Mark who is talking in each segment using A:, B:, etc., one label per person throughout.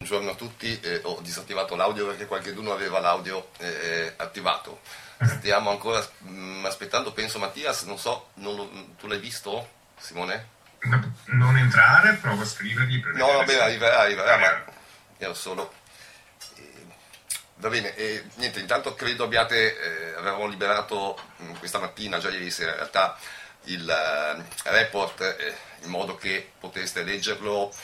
A: Buongiorno a tutti, eh, ho disattivato l'audio perché qualcuno aveva l'audio eh, attivato. Stiamo ancora mh, mm, aspettando, penso Mattias, non so, non lo, tu l'hai visto Simone?
B: Non entrare, provo a scrivergli. Per
A: no, vabbè, arriverà, arriverà, ma ero solo... Eh, va bene, eh, niente, intanto credo abbiate, eh, avevamo liberato mh, mm, questa mattina, già ieri sera in realtà, il eh, report in modo che poteste leggerlo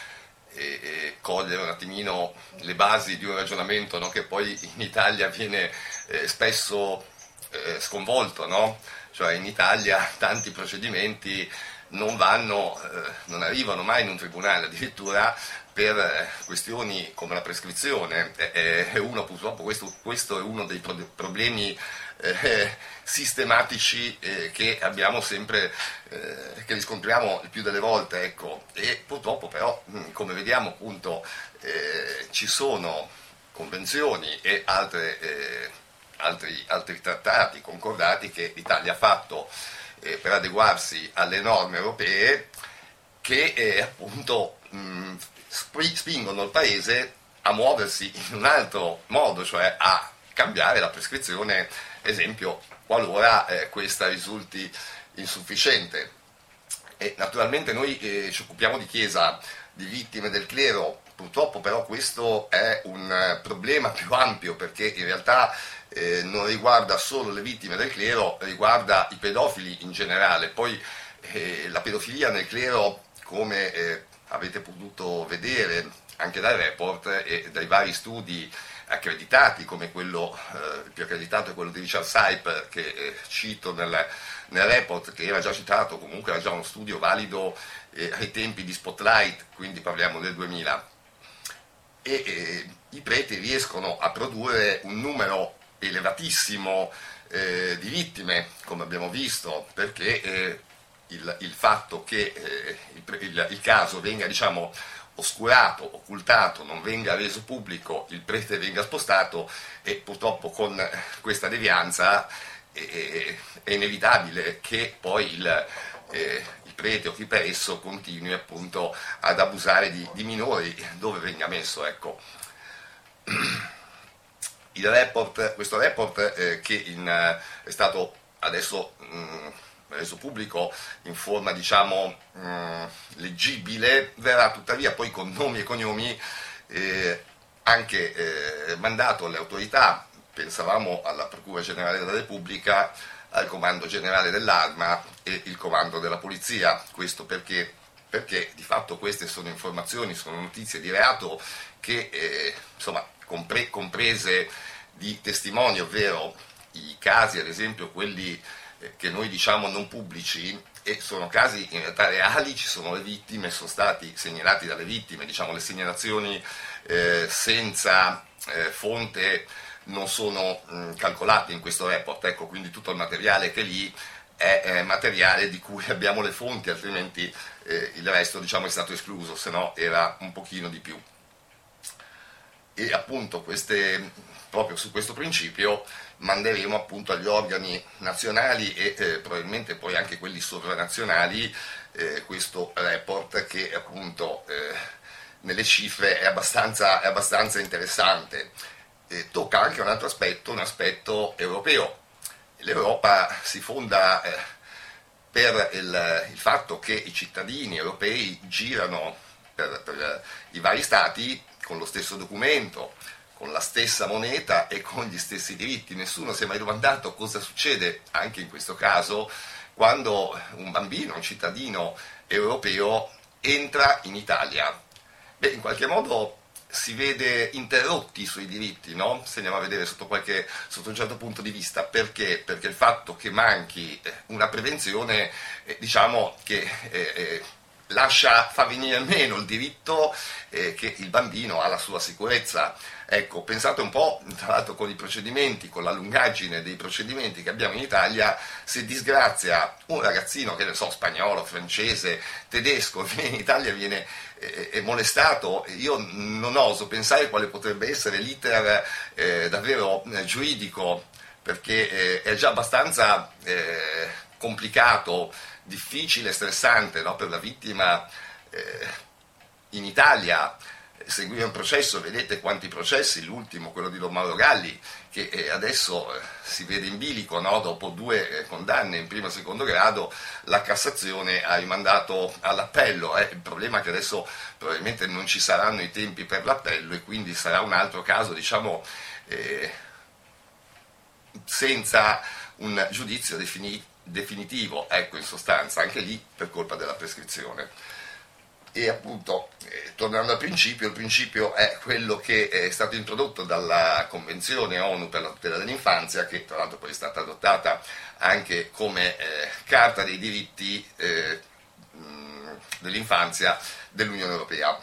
A: e, e, cogliere un attimino le basi di un ragionamento no? che poi in Italia viene eh, spesso eh, sconvolto, no? cioè in Italia tanti procedimenti non vanno, eh, non arrivano mai in un tribunale, addirittura per eh, questioni come la prescrizione. E uno, purtroppo questo, questo, è uno dei problemi eh, sistematici eh, che abbiamo sempre, eh, che riscontriamo il più delle volte, ecco. e purtroppo però, mm, come vediamo appunto, eh, ci sono convenzioni e altre, eh, altri, altri, trattati concordati che l'Italia ha fatto eh, per adeguarsi alle norme europee che appunto mh, mm, spingono il Paese a muoversi in un altro modo, cioè a cambiare la prescrizione, esempio, qualora eh, questa risulti insufficiente. E naturalmente noi eh, ci occupiamo di Chiesa, di vittime del clero, purtroppo però questo è un problema più ampio perché in realtà eh, non riguarda solo le vittime del clero, riguarda i pedofili in generale. Poi eh, la pedofilia nel clero, come eh, avete potuto vedere anche dal report e dai vari studi accreditati come quello eh, più accreditato è quello di Richard Sype che eh, cito nel, nel, report che era già citato comunque era già uno studio valido eh, ai tempi di Spotlight quindi parliamo del 2000 e eh, i preti riescono a produrre un numero elevatissimo eh, di vittime come abbiamo visto perché eh, il, il, fatto che il, il, il caso venga diciamo oscurato, occultato, non venga reso pubblico, il prete venga spostato e purtroppo con questa devianza è, è inevitabile che poi il, eh, il, prete o chi per esso continui appunto ad abusare di, di minori dove venga messo. Ecco. Report, questo report eh, che in, è stato adesso mh, mm, reso pubblico in forma diciamo mh, mm, leggibile, verrà tuttavia poi con nomi e cognomi eh, anche eh, mandato alle autorità, pensavamo alla Procura Generale della Repubblica, al Comando Generale dell'Arma e il Comando della Polizia, questo perché, perché di fatto queste sono informazioni, sono notizie di reato che eh, insomma compre- comprese di testimoni, ovvero i casi ad esempio quelli che noi diciamo non pubblici e sono casi in realtà reali, ci sono le vittime, sono stati segnalati dalle vittime, diciamo le segnalazioni eh, senza eh, fonte non sono mh, calcolate in questo report, ecco quindi tutto il materiale che è lì è eh, materiale di cui abbiamo le fonti, altrimenti eh, il resto diciamo, è stato escluso, se no era un pochino di più. E appunto queste, proprio su questo principio manderemo appunto agli organi nazionali e eh, probabilmente poi anche quelli sovranazionali eh, questo report che appunto eh, nelle cifre è abbastanza, è abbastanza interessante. tocca anche un altro aspetto, un aspetto europeo. L'Europa si fonda eh, per il, il, fatto che i cittadini europei girano per, per i vari stati con lo stesso documento, con la stessa moneta e con gli stessi diritti. Nessuno si è mai domandato cosa succede anche in questo caso quando un bambino, un cittadino europeo entra in Italia. Beh, in qualche modo si vede interrotti i suoi diritti, no? se andiamo a vedere sotto, qualche, sotto, un certo punto di vista. Perché? Perché il fatto che manchi eh, una prevenzione, eh, diciamo che eh, eh, lascia, fa venire meno il diritto eh, che il bambino ha la sua sicurezza. Ecco, pensate un po', tra l'altro con i procedimenti, con la lungaggine dei procedimenti che abbiamo in Italia, se disgrazia un ragazzino, che ne so, spagnolo, francese, tedesco, viene in Italia e viene eh, molestato, io non oso pensare quale potrebbe essere l'iter eh, davvero eh, giuridico, perché eh, è già abbastanza eh, complicato, difficile, stressante no? per la vittima eh, in Italia seguire un processo, vedete quanti processi, l'ultimo, quello di Don Galli, che eh, adesso eh, si vede in bilico, no? dopo due eh, condanne in primo e secondo grado, la Cassazione ha rimandato all'appello. Il problema è che adesso probabilmente non ci saranno i tempi per l'appello e quindi sarà un altro caso, diciamo, eh, senza un giudizio defini- definitivo, ecco in sostanza, anche lì per colpa della prescrizione. E appunto, eh, tornando al principio, il principio è quello che è stato introdotto dalla Convenzione ONU per la tutela dell'infanzia, che tra l'altro poi è stata adottata anche come eh, Carta dei diritti eh, dell'infanzia dell'Unione Europea.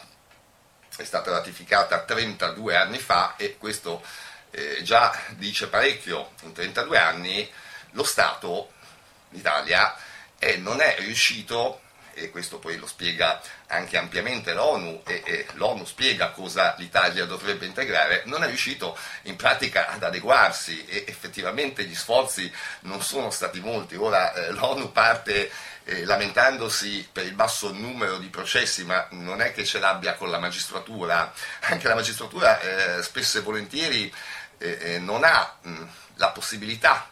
A: È stata ratificata 32 anni fa e questo eh, già dice parecchio, in 32 anni lo Stato, l'Italia, eh, non è riuscito e questo poi lo spiega anche ampiamente l'ONU e, e, l'ONU spiega cosa l'Italia dovrebbe integrare, non è riuscito in pratica ad adeguarsi e effettivamente gli sforzi non sono stati molti. Ora eh, l'ONU parte eh, lamentandosi per il basso numero di processi, ma non è che ce l'abbia con la magistratura, anche la magistratura eh, spesso e volentieri eh, eh, non ha mh, la possibilità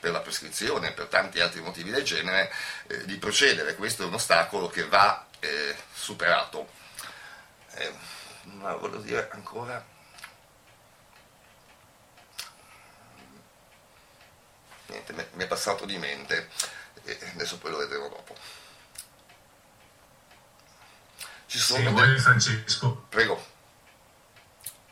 A: per la prescrizione e per tanti altri motivi del genere, eh, di procedere. Questo è un ostacolo che va eh, superato. Eh, ma voglio dire ancora... Niente, mi è passato di mente, e adesso poi lo vedremo dopo.
B: Ci sono... Se vuoi Francesco.
A: Prego.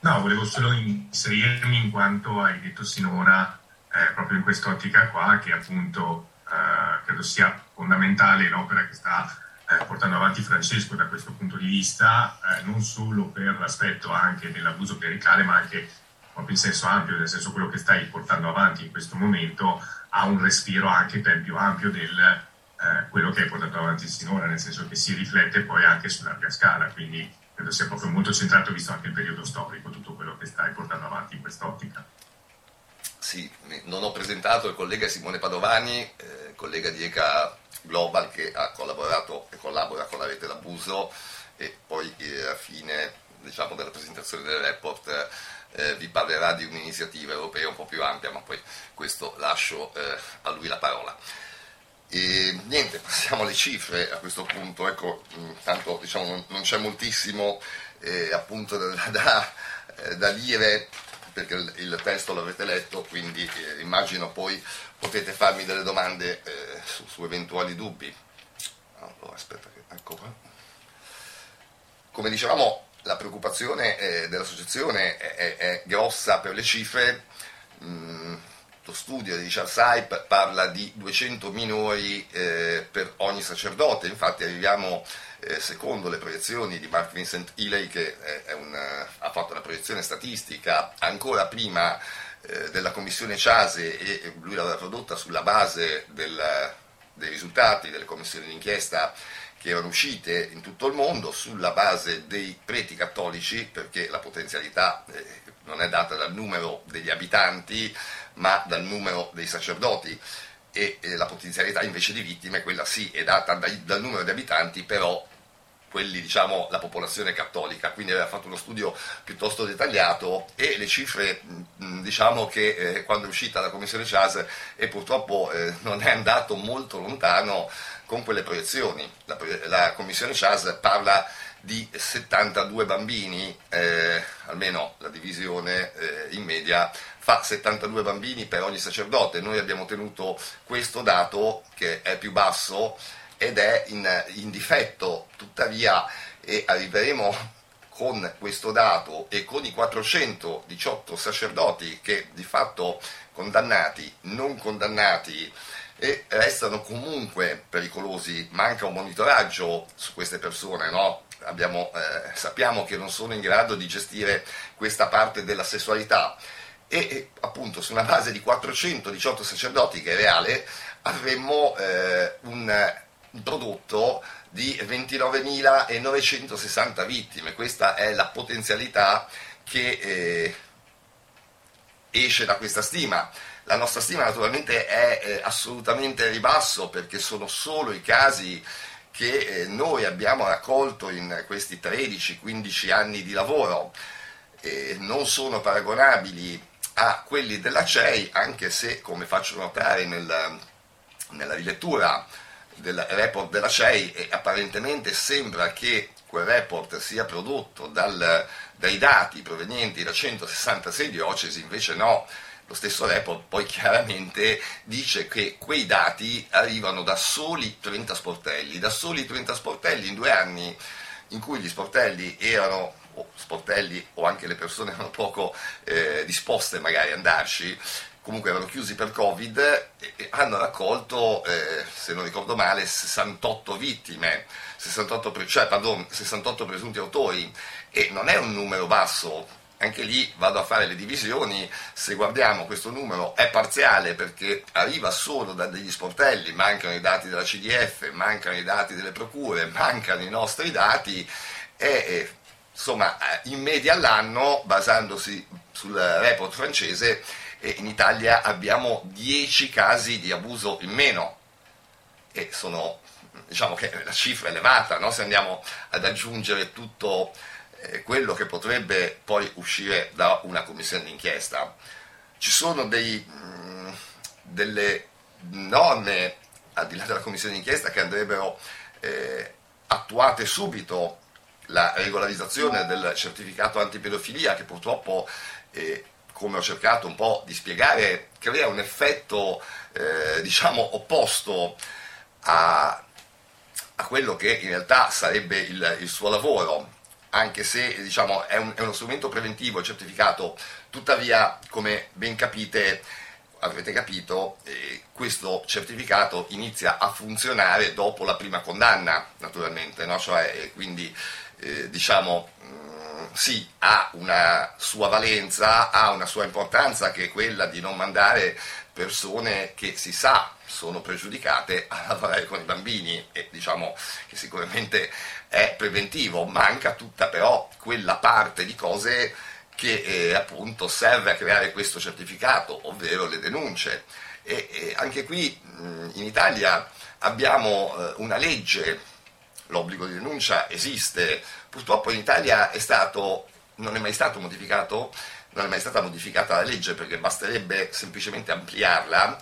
B: No, volevo solo inserirmi in quanto hai detto sinora eh, proprio in quest'ottica qua, che appunto eh, credo sia fondamentale l'opera che sta eh, portando avanti Francesco da questo punto di vista, eh, non solo per l'aspetto anche dell'abuso clericale, ma anche proprio in senso ampio, nel senso quello che stai portando avanti in questo momento ha un respiro anche ben più ampio del eh, quello che hai portato avanti sinora, nel senso che si riflette poi anche su larga scala, quindi credo sia proprio molto centrato visto anche il periodo storico, tutto quello che stai portando avanti in quest'ottica.
A: Sì, non ho presentato il collega Simone Padovani, eh, collega di ECA Global che ha collaborato e collabora con la rete d'abuso e poi eh, a fine diciamo, della presentazione del report eh, vi parlerà di un'iniziativa europea un po' più ampia, ma poi questo lascio eh, a lui la parola. E niente, passiamo alle cifre a questo punto, ecco, tanto diciamo, non, non c'è moltissimo eh, appunto da, da, eh, da dire perché il, testo l'avete letto, quindi eh, immagino poi potete farmi delle domande eh, su, su, eventuali dubbi. Allora, aspetta, ecco qua. Come dicevamo, la preoccupazione eh, dell'associazione è, è, è, grossa per le cifre. Mm, lo studio di Charles Hype parla di 200 minori eh, per ogni sacerdote, infatti arriviamo eh, secondo le proiezioni di Mark Vincent Healy, che un, ha fatto una proiezione statistica ancora prima eh, della commissione Ciase e lui l'aveva prodotta sulla base del, dei risultati delle commissioni d'inchiesta che erano uscite in tutto il mondo sulla base dei preti cattolici, perché la potenzialità eh, non è data dal numero degli abitanti, ma dal numero dei sacerdoti e la potenzialità invece di vittime, quella sì, è data dal numero di abitanti, però quelli, diciamo, la popolazione cattolica, quindi aveva fatto uno studio piuttosto dettagliato e le cifre, diciamo che eh, quando è uscita la commissione CHAS e purtroppo eh, non è andato molto lontano con quelle proiezioni. La, la commissione CHAS parla di 72 bambini, eh, almeno la divisione eh, in media fa 72 bambini per ogni sacerdote. Noi abbiamo tenuto questo dato che è più basso ed è in, in difetto, tuttavia e arriveremo con questo dato e con i 418 sacerdoti che di fatto condannati, non condannati e restano comunque pericolosi, manca un monitoraggio su queste persone, no? Abbiamo, eh, sappiamo che non sono in grado di gestire questa parte della sessualità e, appunto su una base di 418 sacerdoti che è reale avremmo eh, un, prodotto di 29.960 vittime, questa è la potenzialità che eh, esce da questa stima. La nostra stima naturalmente è eh, assolutamente a ribasso perché sono solo i casi che eh, noi abbiamo raccolto in questi 13-15 anni di lavoro non sono paragonabili a quelli della CEI, anche se, come faccio notare nel, nella rilettura del report della CEI, apparentemente sembra che quel report sia prodotto dal, dai dati provenienti da 166 diocesi, invece no, lo stesso report poi chiaramente dice che quei dati arrivano da soli 30 sportelli, da soli 30 sportelli in due anni in cui gli sportelli erano, o sportelli o anche le persone erano poco eh, disposte magari ad andarci, comunque erano chiusi per Covid, e hanno raccolto, eh, se non ricordo male, 68 vittime, 68, cioè, pardon, 68 presunti autori, e non è un numero basso, anche lì vado a fare le divisioni, se guardiamo questo numero è parziale perché arriva solo da degli sportelli, mancano i dati della CDF, mancano i dati delle procure, mancano i nostri dati. E insomma in media all'anno, basandosi sul report francese, in Italia abbiamo 10 casi di abuso in meno e sono, diciamo che la cifra è elevata, no? se andiamo ad aggiungere tutto eh, quello che potrebbe poi uscire da una commissione d'inchiesta. Ci sono dei, mm, delle norme, al di là della commissione d'inchiesta, che andrebbero eh, attuate subito, la regolarizzazione del certificato antipedofilia, che purtroppo, eh, come ho cercato un po' di spiegare, crea un effetto eh, diciamo opposto a, a, quello che in realtà sarebbe il, il suo lavoro anche se diciamo, è, un, è, uno strumento preventivo certificato, tuttavia, come ben capite, avrete capito, eh, questo certificato inizia a funzionare dopo la prima condanna, naturalmente, no? cioè, eh, quindi eh, diciamo mm, sì, ha una sua valenza, ha una sua importanza che è quella di non mandare persone che si sa sono pregiudicate a lavorare con i bambini e diciamo che sicuramente è preventivo, manca tutta però quella parte di cose che eh, appunto serve a creare questo certificato, ovvero le denunce. E, e anche qui mh, in Italia abbiamo eh, una legge, l'obbligo di denuncia esiste, purtroppo in Italia è stato, non è mai stato modificato, non è mai stata modificata la legge perché basterebbe semplicemente ampliarla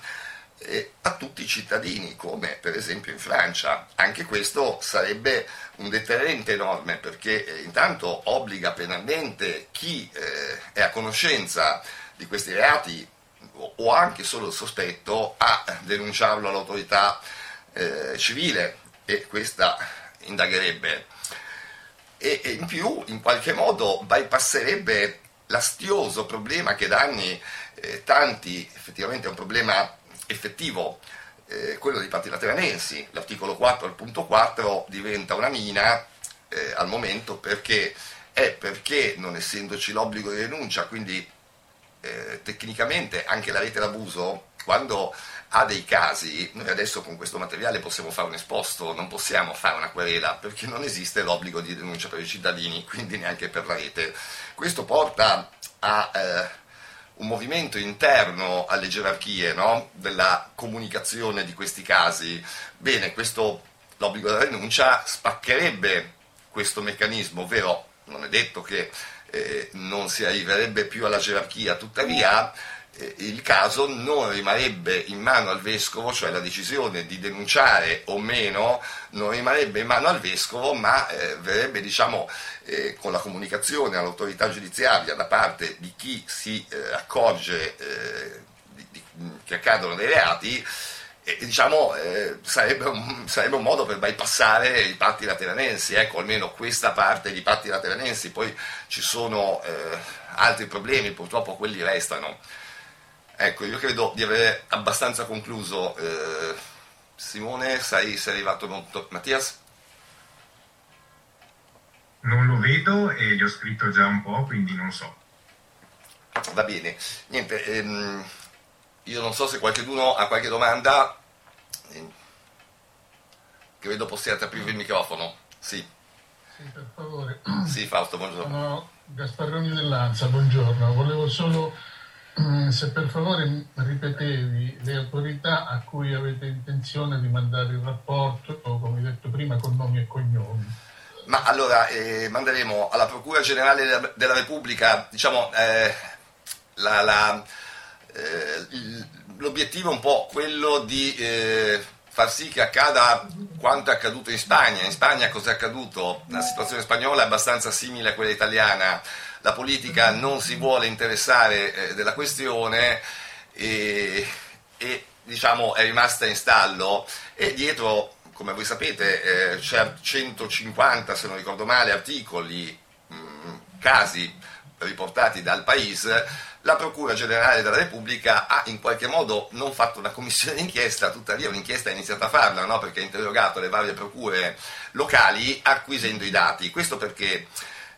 A: eh, a tutti i cittadini, come per esempio in Francia. Anche questo sarebbe un deterrente enorme perché eh, intanto obbliga penalmente chi eh, è a conoscenza di questi reati o anche solo il sospetto a denunciarlo all'autorità eh, civile e questa indagherebbe. E, e in più, in qualche modo, bypasserebbe l'astioso problema che da anni eh, tanti, effettivamente è un problema effettivo, eh, quello dei patti lateranensi. L'articolo 4 al punto 4 diventa una mina eh, al momento perché è perché non essendoci l'obbligo di denuncia, quindi eh, tecnicamente anche la rete d'abuso, quando ha dei casi, noi adesso con questo materiale possiamo fare un esposto, non possiamo fare una querela perché non esiste l'obbligo di denuncia per i cittadini, quindi neanche per la rete. Questo porta a eh, un movimento interno alle gerarchie no? della comunicazione di questi casi. Bene, questo, l'obbligo della denuncia spaccherebbe questo meccanismo, ovvero non è detto che eh, non si arriverebbe più alla gerarchia, tuttavia il caso non rimarrebbe in mano al vescovo, cioè la decisione di denunciare o meno non rimarrebbe in mano al vescovo, ma eh, verrebbe diciamo, eh, con la comunicazione all'autorità giudiziaria da parte di chi si eh, accorge eh, di, di, che accadono dei reati, diciamo, eh, sarebbe, un, sarebbe, un, modo per bypassare i patti lateranensi, ecco, almeno questa parte di patti lateranensi, poi ci sono altri problemi, purtroppo quelli restano. Ecco, io credo di avere abbastanza concluso. Eh, Simone, sei, sei arrivato molto. Mattias?
B: Non lo vedo e gli ho scritto già un po', quindi non so.
A: Va bene, niente, ehm, io non so se qualcuno ha qualche domanda. Eh, credo possiate aprire il microfono. Sì.
C: Sì, per favore.
A: Sì, Fausto, buongiorno.
C: Sono Gasparroni dell'Anza, buongiorno. Volevo solo se per favore ripetevi le autorità a cui avete intenzione di mandare il rapporto, come detto prima, con nomi e cognomi.
A: Ma allora eh, manderemo alla Procura Generale della, della Repubblica, diciamo, eh, la, la, eh, l'obiettivo è un po' quello di eh, far sì che accada quanto è accaduto in Spagna. In Spagna cosa è accaduto? La situazione spagnola è abbastanza simile a quella italiana. La politica non si vuole interessare eh, della questione e, e diciamo, è rimasta in stallo e dietro, come voi sapete, eh, c'è 150, se non ricordo male, articoli, mh, mm, casi riportati dal Paese la Procura Generale della Repubblica ha in qualche modo non fatto una commissione d'inchiesta, tuttavia un'inchiesta ha iniziato a farla, no? perché ha interrogato le varie procure locali acquisendo i dati. Questo perché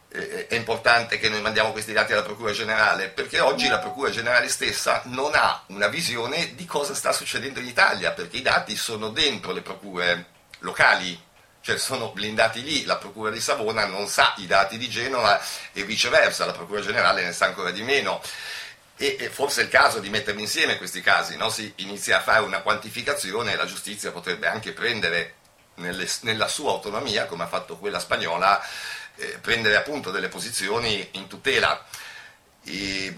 A: è importante che noi mandiamo questi dati alla Procura Generale, perché oggi la Procura Generale stessa non ha una visione di cosa sta succedendo in Italia, perché i dati sono dentro le procure locali, cioè sono blindati lì, la Procura di Savona non sa i dati di Genova e viceversa, la Procura Generale ne sa ancora di meno. E, forse è il caso di metterli insieme questi casi, no? si inizia a fare una quantificazione e la giustizia potrebbe anche prendere nelle, nella sua autonomia, come ha fatto quella spagnola, eh, prendere appunto delle posizioni in tutela. E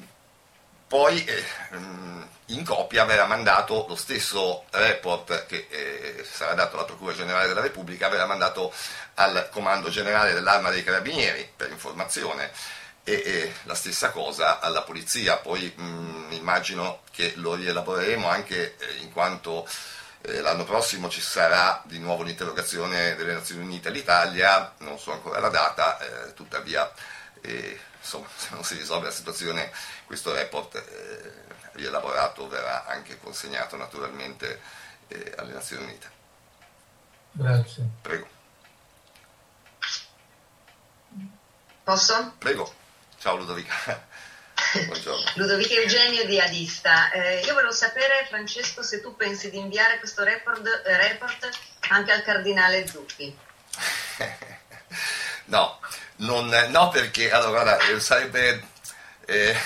A: poi eh, in copia verrà mandato lo stesso report che eh, sarà dato alla Procura Generale della Repubblica, verrà mandato al Comando Generale dell'Arma dei Carabinieri per informazione e, e la stessa cosa alla polizia. Poi mh, mm, immagino che lo rielaboreremo anche eh, in quanto eh, l'anno prossimo ci sarà di nuovo l'interrogazione delle Nazioni Unite all'Italia, non so ancora la data, eh, tuttavia eh, insomma, se non si risolve la situazione questo report eh, rielaborato verrà anche consegnato naturalmente eh, alle Nazioni Unite.
C: Grazie.
A: Prego.
D: Posso?
A: Prego. Ciao Ludovica.
D: Buongiorno. Ludovica Eugenio di Adista. Eh, io volevo sapere, Francesco, se tu pensi di inviare questo report, eh, report anche al cardinale Zuppi.
A: no, non, no, perché allora guarda, eh, sarebbe. Eh,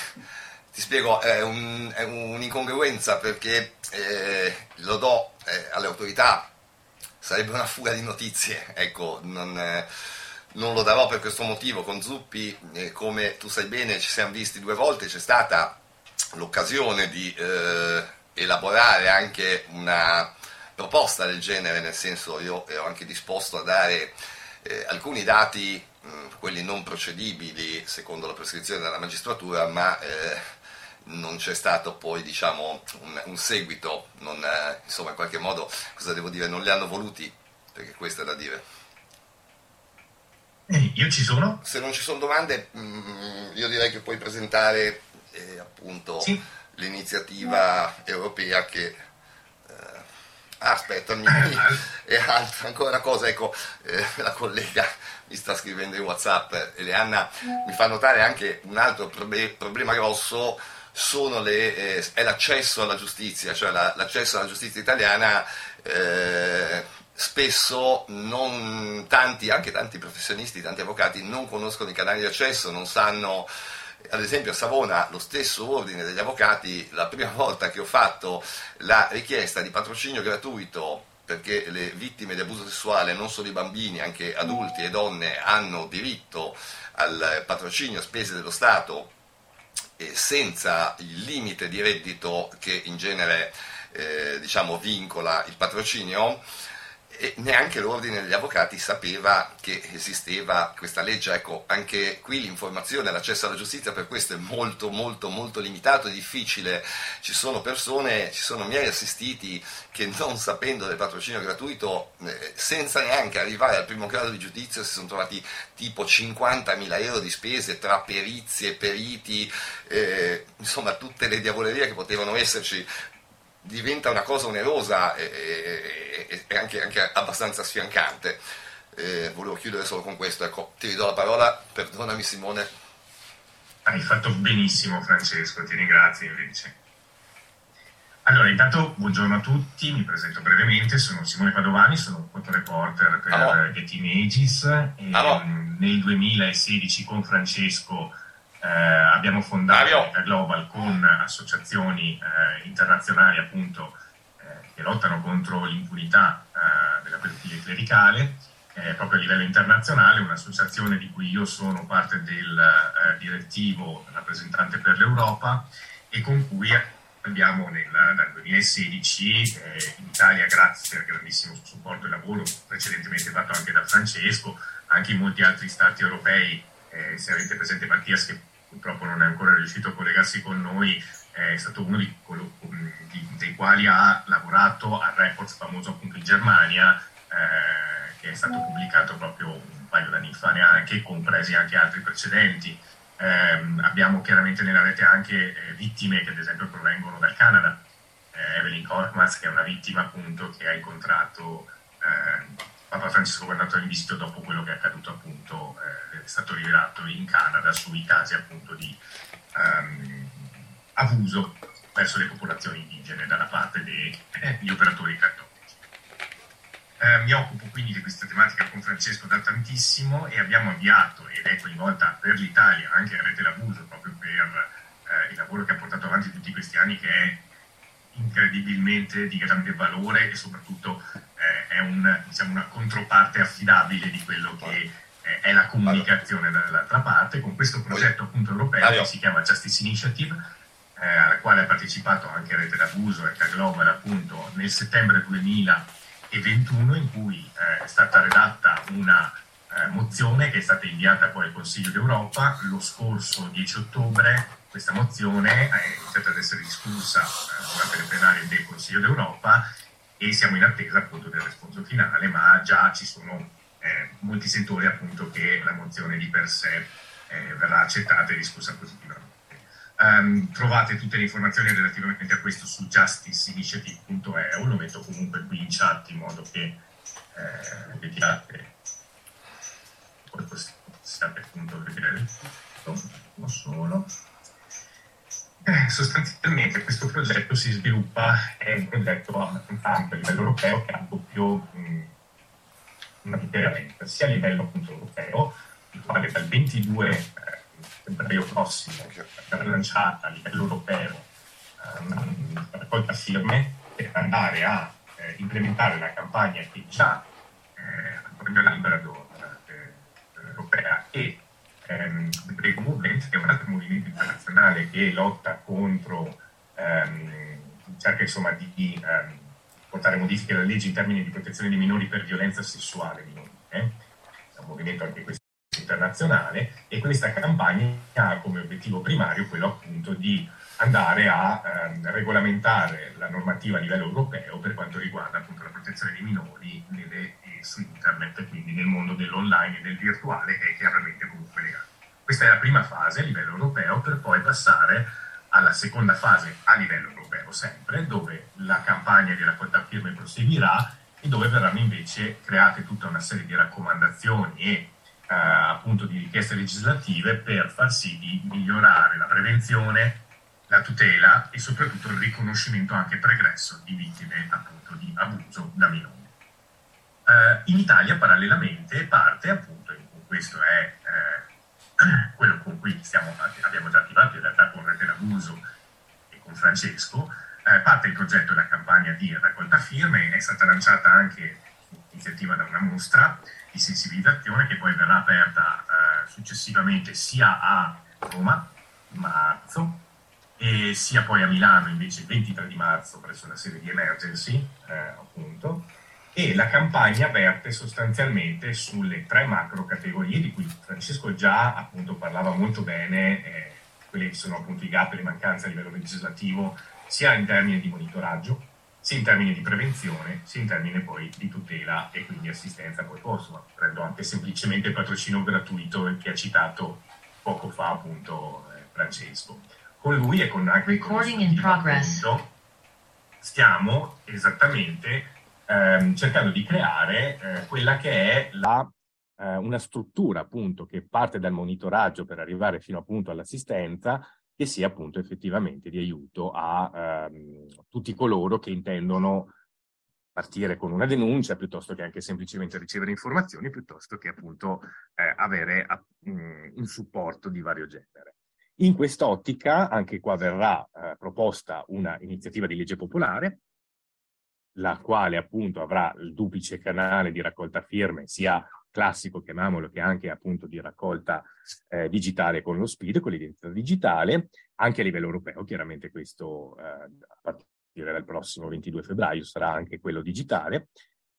A: ti spiego, è, un, è, un'incongruenza perché eh, lo do eh, alle autorità, sarebbe una fuga di notizie, ecco, non non lo darò per questo motivo. Con Zuppi, eh, come tu sai bene, ci siamo visti due volte, c'è stata l'occasione di eh, elaborare anche una proposta del genere, nel senso io ero anche disposto a dare eh, alcuni dati, mh, quelli non procedibili secondo la prescrizione della magistratura, ma eh, non c'è stato poi diciamo, un, un seguito, non, eh, insomma in qualche modo cosa devo dire, non li hanno voluti, perché questo è da dire.
B: Eh, io ci sono.
A: Se non ci sono domande, mm, io direi che puoi presentare eh, appunto sì. l'iniziativa europea che... Eh, aspetta, mi, e ancora una cosa, ecco, eh, la collega mi sta scrivendo in Whatsapp, Eleanna mi fa notare anche un altro probe- problema grosso, le, eh, è l'accesso alla giustizia, cioè la, l'accesso alla giustizia italiana eh, spesso non, tanti, anche tanti professionisti, tanti avvocati non conoscono i canali di accesso, non sanno, ad esempio a Savona lo stesso ordine degli avvocati, la prima volta che ho fatto la richiesta di patrocinio gratuito perché le vittime di abuso sessuale, non solo i bambini, anche adulti e donne, hanno diritto al patrocinio a spese dello Stato senza il limite di reddito che in genere eh, diciamo, vincola il patrocinio, e neanche l'ordine degli avvocati sapeva che esisteva questa legge. Ecco, anche qui l'informazione, l'accesso alla giustizia per questo è molto, molto, molto limitato e difficile. Ci sono persone, ci sono miei assistiti che non sapendo del patrocinio gratuito, eh, senza neanche arrivare al primo grado di giudizio, si sono trovati tipo 50.000 euro di spese tra perizie, periti, eh, insomma tutte le diavolerie che potevano esserci diventa una cosa onerosa e, e, e anche, anche, abbastanza sfiancante. Eh, volevo chiudere solo con questo, ecco, ti ridò la parola, perdonami Simone.
B: Hai fatto benissimo Francesco, ti ringrazio invece. Allora, intanto buongiorno a tutti, mi presento brevemente, sono Simone Padovani, sono un fotoreporter per
A: ah,
B: Getting Ages e ah, nel 2016 con Francesco
E: eh, abbiamo fondato la Global con associazioni eh, internazionali appunto eh, che lottano contro l'impunità eh, della pedofilia clericale, eh, proprio a livello internazionale, un'associazione di cui io sono parte del eh, direttivo rappresentante per l'Europa e con cui abbiamo nel, dal 2016 in Italia, grazie al grandissimo supporto e lavoro precedentemente fatto anche da Francesco, anche in molti altri stati europei, se avete presente Mattias che purtroppo non è ancora riuscito a collegarsi con noi, è stato uno di, di, dei quali ha lavorato al report famoso appunto in Germania, eh, che è stato pubblicato proprio un paio d'anni fa neanche, compresi anche altri precedenti. Eh, abbiamo chiaramente nella rete anche eh, vittime che ad esempio provengono dal Canada. Eh, Evelyn Korkmaz, che è una vittima appunto che ha incontrato eh, Papa Francesco è andato in visita dopo quello che è accaduto appunto, eh, è stato rivelato in Canada sui casi appunto di um, abuso verso le popolazioni indigene da parte degli eh, operatori cattolici. Eh, mi occupo quindi di questa tematica con Francesco da tantissimo e abbiamo avviato ed è coinvolta per l'Italia anche a Rete l'Abuso proprio per eh, il lavoro che ha portato avanti tutti questi anni che è incredibilmente di grande valore e soprattutto eh, è un, diciamo, una controparte affidabile di quello che eh, è la comunicazione dall'altra parte, con questo progetto appunto europeo che si chiama Justice Initiative, eh, alla quale ha partecipato anche Rete d'Abuso e Global appunto nel settembre 2021 in cui eh, è stata redatta una eh, mozione che è stata inviata poi al Consiglio d'Europa lo scorso 10 ottobre questa mozione è iniziata ad essere discussa eh, durante le plenarie del Consiglio d'Europa e siamo in attesa appunto del responso finale, ma già ci sono eh, molti settori appunto che la mozione di per sé eh, verrà accettata e discussa positivamente. Um, trovate tutte le informazioni relativamente a questo su justiceinitiative.eu, lo metto comunque qui in chat in modo che eh, vediate, possiate appunto vedere il tutto, non solo. Eh, sostanzialmente questo progetto si sviluppa, è un progetto a livello europeo che ha doppio mh, una valenza, sia a livello appunto europeo, il quale dal 22 eh, febbraio prossimo verrà lanciata a livello europeo una raccolta firme per andare a eh, implementare la campagna che già eh, Antonio Lambrador europea e ehm, Brave Movement, che è un altro movimento internazionale che lotta contro, ehm, cerca insomma di ehm, portare modifiche alla legge in termini di protezione dei minori per violenza sessuale minorile. Eh? È un movimento anche questo internazionale e questa campagna ha come obiettivo primario quello appunto di andare a ehm, regolamentare la normativa a livello europeo per quanto riguarda appunto la protezione dei minori nelle, su internet, quindi nel mondo dell'online e del virtuale è chiaramente comunque legato. Questa è la prima fase a livello europeo per poi passare alla seconda fase a livello europeo sempre, dove la campagna di raccolta firme proseguirà e dove verranno invece create tutta una serie di raccomandazioni e eh, appunto di richieste legislative per far sì di migliorare la prevenzione, la tutela e soprattutto il riconoscimento anche pregresso di vittime appunto di abuso da minori. Uh, in Italia parallelamente parte appunto, questo è eh, quello con cui stiamo, abbiamo già attivato in realtà con Rete d'Abuso e con Francesco, eh, parte il progetto della campagna di raccolta firme, è stata lanciata anche iniziativa da una mostra di sensibilizzazione che poi verrà aperta eh, successivamente sia a Roma, marzo, e sia poi a Milano invece il 23 di marzo presso una serie di emergency, eh, appunto, e la campagna verte sostanzialmente sulle tre macro categorie di cui Francesco già appunto parlava molto bene, eh, quelle che sono appunto i gap e le mancanze a livello legislativo, sia in termini di monitoraggio, sia in termini di prevenzione, sia in termini poi di tutela e quindi assistenza poi posto. Ma prendo anche semplicemente il patrocino gratuito che ha citato poco fa appunto eh, Francesco. Con lui e con anche
B: Recording in progress.
E: Appunto, stiamo esattamente ehm, cercando di creare eh, quella che è la, eh, una struttura appunto che parte dal monitoraggio per arrivare fino appunto all'assistenza che sia appunto effettivamente di aiuto a ehm, tutti coloro che intendono partire con una denuncia piuttosto che anche semplicemente ricevere informazioni piuttosto che appunto eh, avere a, mh, un supporto di vario genere. In quest'ottica, anche qua verrà eh, proposta una iniziativa di legge popolare, la quale appunto avrà il duplice canale di raccolta firme, sia classico, chiamiamolo, che anche appunto di raccolta eh, digitale con lo SPID, con l'identità digitale, anche a livello europeo, chiaramente questo eh, a partire dal prossimo 22 febbraio sarà anche quello digitale,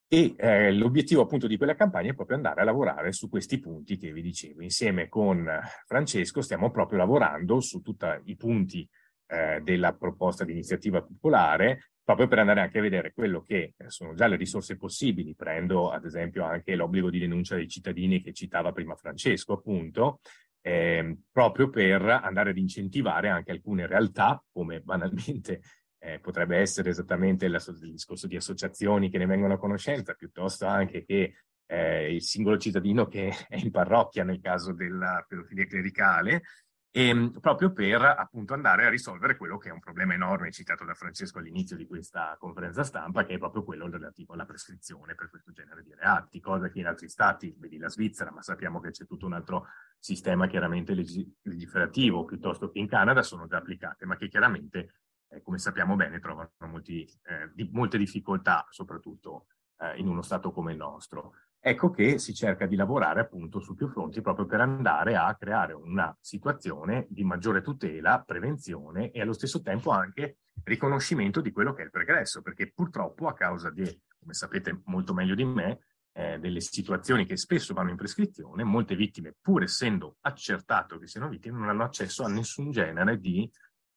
E: e eh, l'obiettivo appunto di quella campagna è proprio andare a lavorare su questi punti che vi dicevo. Insieme con Francesco stiamo proprio lavorando su tutti i punti eh, della proposta di iniziativa popolare proprio per andare anche a vedere quello che sono già le risorse possibili. Prendo ad esempio anche l'obbligo di denuncia dei cittadini che citava prima Francesco, appunto, eh, proprio per andare ad incentivare anche alcune realtà, come banalmente eh, potrebbe essere esattamente la, il discorso di associazioni che ne vengono a conoscenza, piuttosto anche che eh, il singolo cittadino che è in parrocchia nel caso della pedofilia clericale, ehm, proprio per appunto andare a risolvere quello che è un problema enorme citato da Francesco all'inizio di questa conferenza stampa, che è proprio quello relativo alla prescrizione per questo genere di reati, cosa che in altri stati, vedi la Svizzera, ma sappiamo che c'è tutto un altro sistema chiaramente legislativo, piuttosto che in Canada, sono già applicate, ma che chiaramente, eh, come sappiamo bene, trovano molti, eh, di, molte difficoltà, soprattutto eh, in uno stato come il nostro. Ecco che si cerca di lavorare appunto su più fronti proprio per andare a creare una situazione di maggiore tutela, prevenzione e allo stesso tempo anche riconoscimento di quello che è il pregresso, perché purtroppo a causa di, come sapete molto meglio di me, eh, delle situazioni che spesso vanno in prescrizione, molte vittime, pur essendo accertato che siano vittime, non hanno accesso a nessun genere di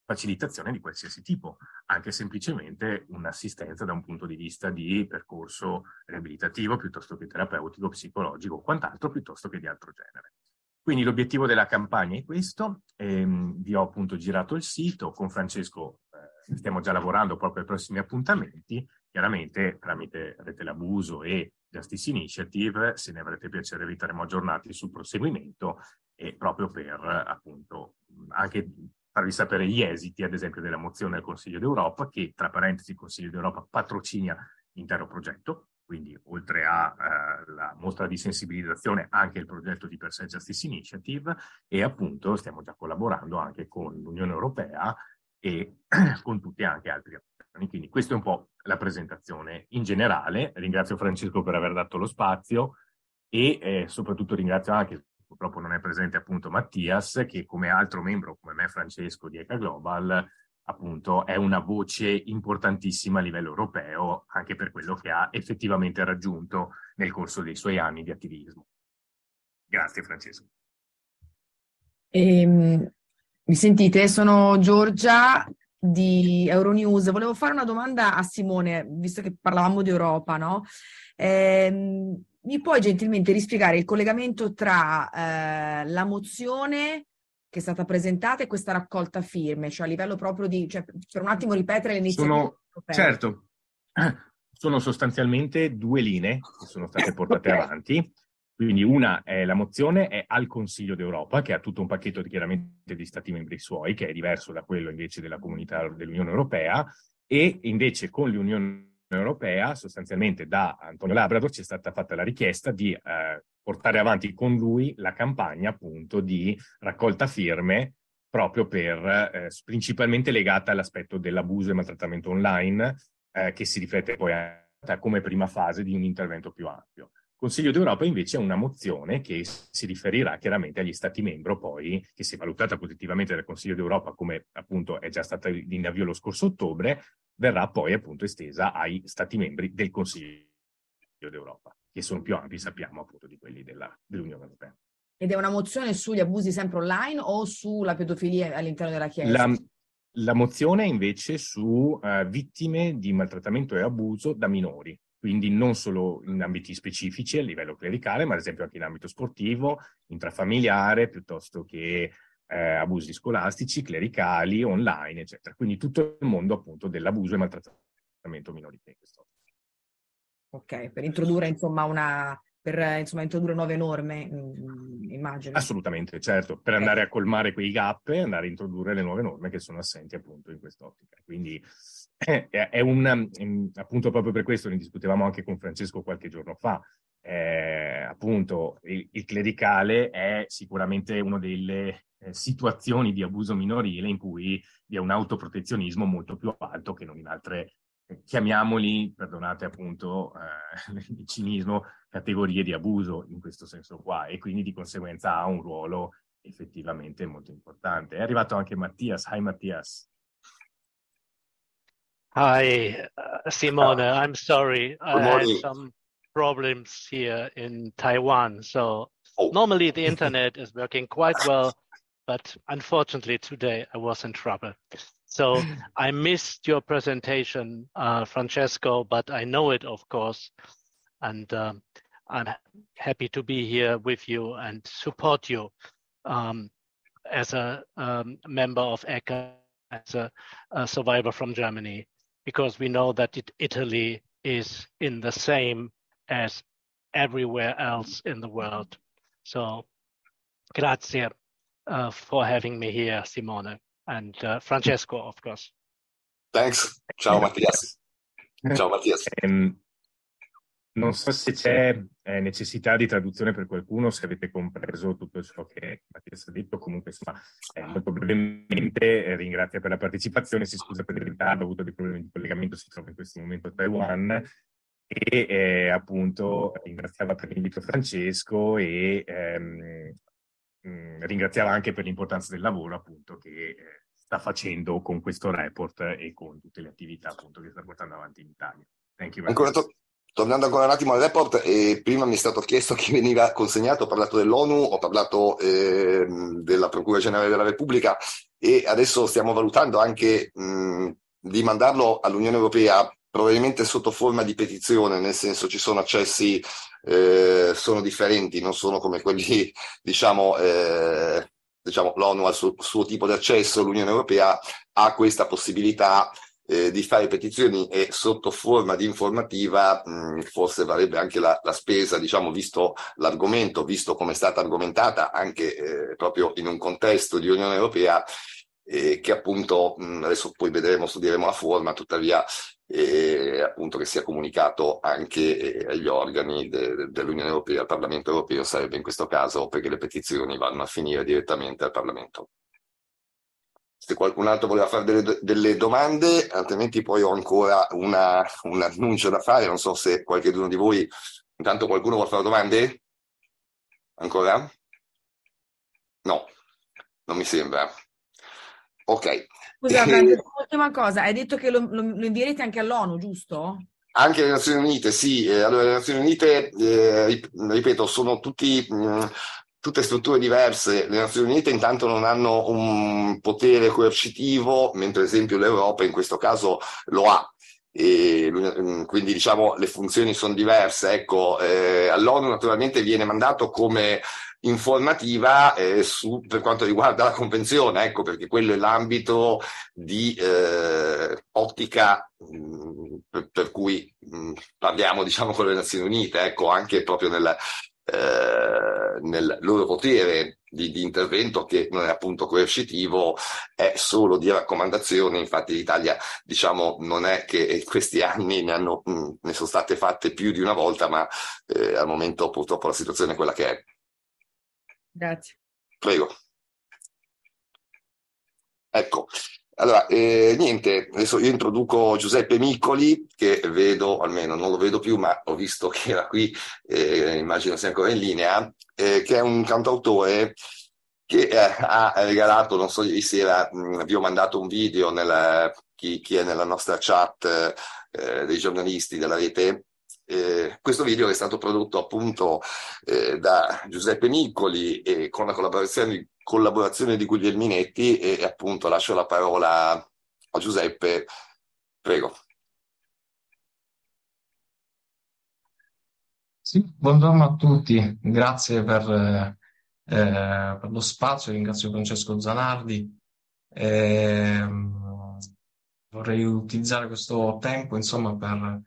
E: facilitazione di qualsiasi tipo, anche semplicemente un'assistenza da un punto di vista di percorso riabilitativo piuttosto che terapeutico, psicologico quant'altro, piuttosto che di altro genere. Quindi l'obiettivo della campagna è questo, ehm, vi ho appunto girato il sito, con Francesco eh, stiamo già lavorando proprio ai prossimi appuntamenti, chiaramente tramite Rete l'Abuso e Justice Initiative, se ne avrete piacere vi terremo aggiornati sul proseguimento e proprio per appunto anche farvi sapere gli esiti, ad esempio, della mozione del Consiglio d'Europa, che tra parentesi il Consiglio d'Europa patrocina l'intero progetto, quindi oltre alla eh, mostra di sensibilizzazione anche il progetto di Per sé Justice Initiative e appunto stiamo già collaborando anche con l'Unione Europea e con tutti anche altri organi. Quindi questa è un po' la presentazione in generale. Ringrazio Francesco per aver dato lo spazio e eh, soprattutto ringrazio anche purtroppo non è presente appunto Mattias, che come altro membro, come me Francesco di ECA Global, appunto è una voce importantissima a livello europeo, anche per quello che ha effettivamente raggiunto nel corso dei suoi anni di attivismo. Grazie Francesco.
F: Ehm, mi sentite? Sono Giorgia di Euronews. Volevo fare una domanda a Simone, visto che parlavamo di Europa, no? Ehm, mi puoi gentilmente rispiegare il collegamento tra eh, la mozione che è stata presentata e questa raccolta firme, cioè a livello proprio di, cioè, per un attimo ripetere le iniziative
E: sono, Certo, sono sostanzialmente due linee che sono state portate okay. avanti. Quindi una è la mozione è al Consiglio d'Europa, che ha tutto un pacchetto di, chiaramente di Stati membri suoi, che è diverso da quello invece della comunità dell'Unione Europea, e invece con l'Unione europea, sostanzialmente da Antonio Labrador ci è stata fatta la richiesta di eh, portare avanti con lui la campagna appunto di raccolta firme proprio per, eh, principalmente legata all'aspetto dell'abuso e maltrattamento online, eh, che si riflette poi a, come prima fase di un intervento più ampio. Consiglio d'Europa invece è una mozione che si riferirà chiaramente agli Stati membri poi, che si è valutata positivamente dal Consiglio d'Europa come appunto è già stata in avvio lo scorso ottobre, verrà poi appunto estesa ai Stati membri del Consiglio d'Europa, che sono più ampi, sappiamo, appunto, di quelli della, dell'Unione Europea.
F: Ed è una mozione sugli abusi sempre online o sulla pedofilia all'interno della Chiesa?
E: La, la mozione è invece su uh, vittime di maltrattamento e abuso da minori, quindi non solo in ambiti specifici a livello clericale, ma ad esempio anche in ambito sportivo, intrafamiliare, piuttosto che eh, abusi scolastici, clericali, online, eccetera. Quindi tutto il mondo appunto dell'abuso e maltrattamento minorile.
F: Ok, per introdurre insomma una per insomma, introdurre nuove norme, mm, immagino.
E: Assolutamente, certo, per andare a colmare quei gap e andare a introdurre le nuove norme che sono assenti appunto in quest'ottica. Quindi è, è un, mm, appunto proprio per questo ne discutevamo anche con Francesco qualche giorno fa. Eh, appunto, il, il, clericale è sicuramente una delle eh, situazioni di abuso minorile in cui vi è un autoprotezionismo molto più alto che non in altre chiamiamoli, perdonate appunto eh, il cinismo, categorie di abuso in questo senso qua e quindi di conseguenza ha un ruolo effettivamente molto importante. È arrivato anche Mattias. Hi Mattias.
G: Hi uh, Simone, I'm sorry. I had some problems here in Taiwan. So oh. normally the internet is working quite well, but unfortunately today I was in trouble. So I missed your presentation, uh, Francesco, but I know it, of course. And um, I'm happy to be here with you and support you um, as a um, member of ECHA, as a, a, survivor from Germany, because we know that it, Italy is in the same as everywhere else in the world. So, grazie uh, for having me here, Simone. and uh, Francesco, of course.
A: Thanks. Ciao Mattias. Ciao Mattias.
E: Um, non so se c'è eh, necessità di traduzione per qualcuno, se avete compreso tutto ciò che Mattias ha detto, comunque insomma eh, molto brevemente eh, ringrazia per la partecipazione, si scusa per il ritardo, ha avuto dei problemi di collegamento, si trova in questo momento a Taiwan e eh, appunto ringraziava per l'invito Francesco e ehm, mh, ringraziava anche per l'importanza del lavoro appunto che eh, sta facendo con questo report e con tutte le attività appunto che sta portando avanti in Italia.
A: Ancora to- tornando ancora un attimo al report, eh, prima mi è stato chiesto chi veniva consegnato, ho parlato dell'ONU, ho parlato eh, della Procura Generale della Repubblica e adesso stiamo valutando anche mh, di mandarlo all'Unione Europea probabilmente sotto forma di petizione, nel senso ci sono accessi, eh, sono differenti, non sono come quelli, diciamo, eh, diciamo l'ONU ha il suo, suo, tipo di accesso, l'Unione Europea ha questa possibilità eh, di fare petizioni e sotto forma di informativa mh, forse varrebbe anche la, la, spesa, diciamo, visto l'argomento, visto come è stata argomentata anche eh, proprio in un contesto di Unione Europea, eh, che appunto mh, adesso poi vedremo, studieremo la forma, tuttavia e appunto che sia comunicato anche eh, agli organi de, dell'Unione Europea, al Parlamento Europeo sarebbe in questo caso perché le petizioni vanno a finire direttamente al Parlamento. Se qualcun altro voleva fare delle, delle domande, altrimenti poi ho ancora una, un annuncio da fare, non so se qualcuno di voi, intanto qualcuno vuole fare domande? Ancora? No, non mi sembra. Ok,
F: Scusa, ultima cosa, hai detto che lo, lo, lo, invierete anche all'ONU, giusto?
A: Anche le Nazioni Unite, sì. Eh, allora, le Nazioni Unite, eh, ripeto, sono tutti, mh, mm, tutte strutture diverse. Le Nazioni Unite intanto non hanno un potere coercitivo, mentre ad esempio l'Europa in questo caso lo ha. E, mm, quindi diciamo le funzioni sono diverse. Ecco, eh, all'ONU naturalmente viene mandato come informativa eh, su, per quanto riguarda la convenzione, ecco perché quello è l'ambito di eh, ottica mh, mm, per, per, cui mh, mm, parliamo diciamo con le Nazioni Unite, ecco anche proprio nel, eh, nel loro potere di, di, intervento che non è appunto coercitivo, è solo di raccomandazione. Infatti l'Italia diciamo non è che questi anni ne, hanno, mh, mm, ne sono state fatte più di una volta, ma eh, al momento purtroppo la situazione è quella che è.
F: Grazie.
A: Prego. Ecco, allora, eh, niente, adesso io introduco Giuseppe Miccoli, che vedo, almeno non lo vedo più, ma ho visto che era qui, eh, immagino sia ancora in linea, eh, che è un cantautore che eh, ha regalato, non so, ieri sera mh, vi ho mandato un video, nella, chi, chi, è nella nostra chat eh, dei giornalisti della rete, eh, questo video è stato prodotto appunto eh, da Giuseppe Niccoli e con la collaborazione, collaborazione di Guglielminetti e appunto lascio la parola a Giuseppe. Prego.
H: Sì, buongiorno a tutti, grazie per, eh, per lo spazio, ringrazio Francesco Zanardi. Eh, vorrei utilizzare questo tempo insomma per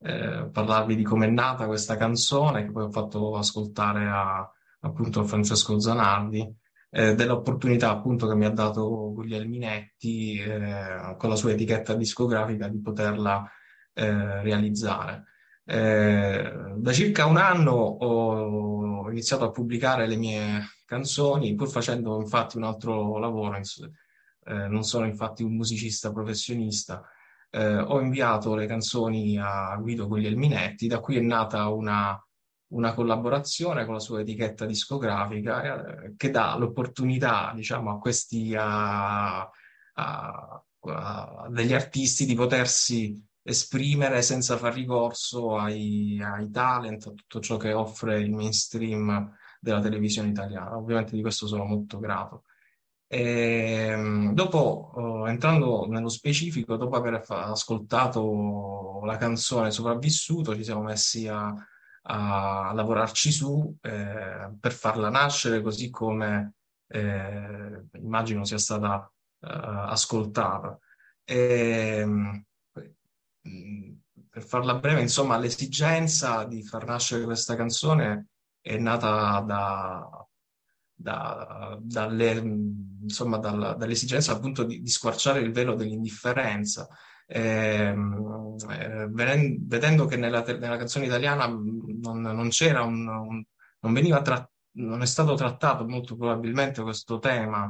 H: eh, parlarvi di come è nata questa canzone, che poi ho fatto ascoltare a, appunto a Francesco Zanardi, eh, dell'opportunità appunto che mi ha dato Guglielminetti eh, con la sua etichetta discografica di poterla eh, realizzare. Eh, da circa un anno ho iniziato a pubblicare le mie canzoni, pur facendo infatti un altro lavoro, non sono infatti un musicista professionista, eh, ho inviato le canzoni a Guido Guglielminetti, da cui è nata una, una collaborazione con la sua etichetta discografica eh, che dà l'opportunità, diciamo, a questi a, a, a degli artisti di potersi esprimere senza far ricorso ai, ai talent, a tutto ciò che offre il mainstream della televisione italiana. Ovviamente di questo sono molto grato. E, ehm, dopo, eh, entrando nello specifico, dopo aver ascoltato la canzone Sopravvissuto, ci siamo messi a, a lavorarci su eh, per farla nascere così come eh, immagino sia stata eh, ascoltata. E, ehm, per farla breve, insomma, l'esigenza di far nascere questa canzone è nata da, da, dalle, insomma, dalla, dall'esigenza appunto di, di, squarciare il velo dell'indifferenza. Eh, eh, vedendo che nella, nella, canzone italiana non, non c'era un, un, non veniva tra, non è stato trattato molto probabilmente questo tema,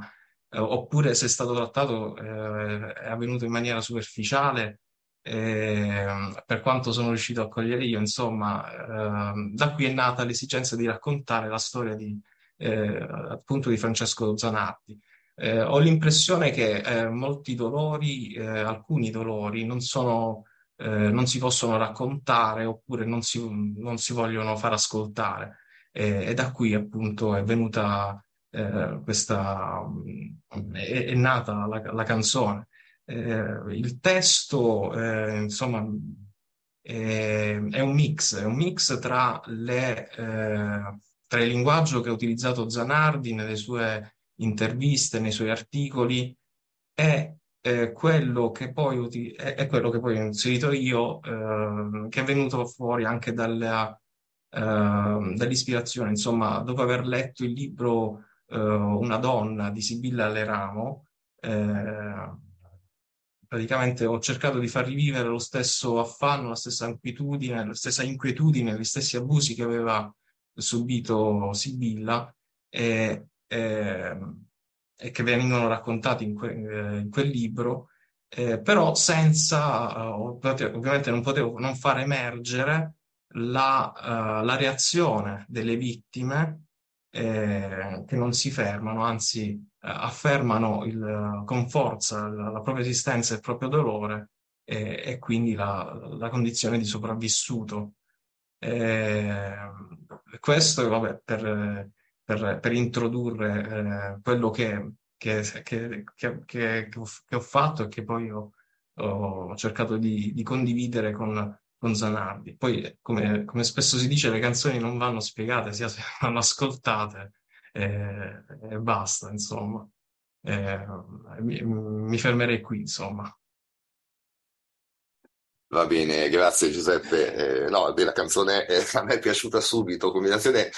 H: eh, oppure se è stato trattato eh, è avvenuto in maniera superficiale. Eh, per quanto sono riuscito a cogliere io, insomma, eh, da qui è nata l'esigenza di raccontare la storia di, eh, appunto di Francesco Zanardi. Eh, ho l'impressione che eh, molti dolori, eh, alcuni dolori, non, sono, eh, non, si possono raccontare oppure non si, non si vogliono far ascoltare. e da qui appunto è venuta questa, è, è, nata la, la canzone. il testo, insomma, è, è, un mix, è un mix tra le tra il linguaggio che ha utilizzato Zanardi nelle sue interviste, nei suoi articoli, e eh, quello che poi, è, quello che poi ho inserito io, eh, che è venuto fuori anche dalla, eh, dall'ispirazione. Insomma, dopo aver letto il libro eh, Una donna di Sibilla Leramo, eh, praticamente ho cercato di far rivivere lo stesso affanno, la stessa inquietudine, la stessa inquietudine, gli stessi abusi che aveva subito Sibilla e, e, e che vengono raccontati in, que, eh, in quel libro, eh, però senza, eh, ovviamente non potevo non far emergere la, uh, la reazione delle vittime eh, che non si fermano, anzi eh, affermano il, con forza la, la, propria esistenza e il proprio dolore e, quindi la, la, condizione di sopravvissuto. Eh, questo vabbè, per, per, per introdurre eh, quello che, che, che, che, ho fatto e che poi ho, ho cercato di, di, condividere con, con Zanardi. Poi, come, come, spesso si dice, le canzoni non vanno spiegate, sia se vanno ascoltate e, e basta, insomma. Eh, mi, mi fermerei qui, insomma.
A: Va bene, grazie Giuseppe. Eh, no, beh, la canzone eh, a me è piaciuta subito, combinazione,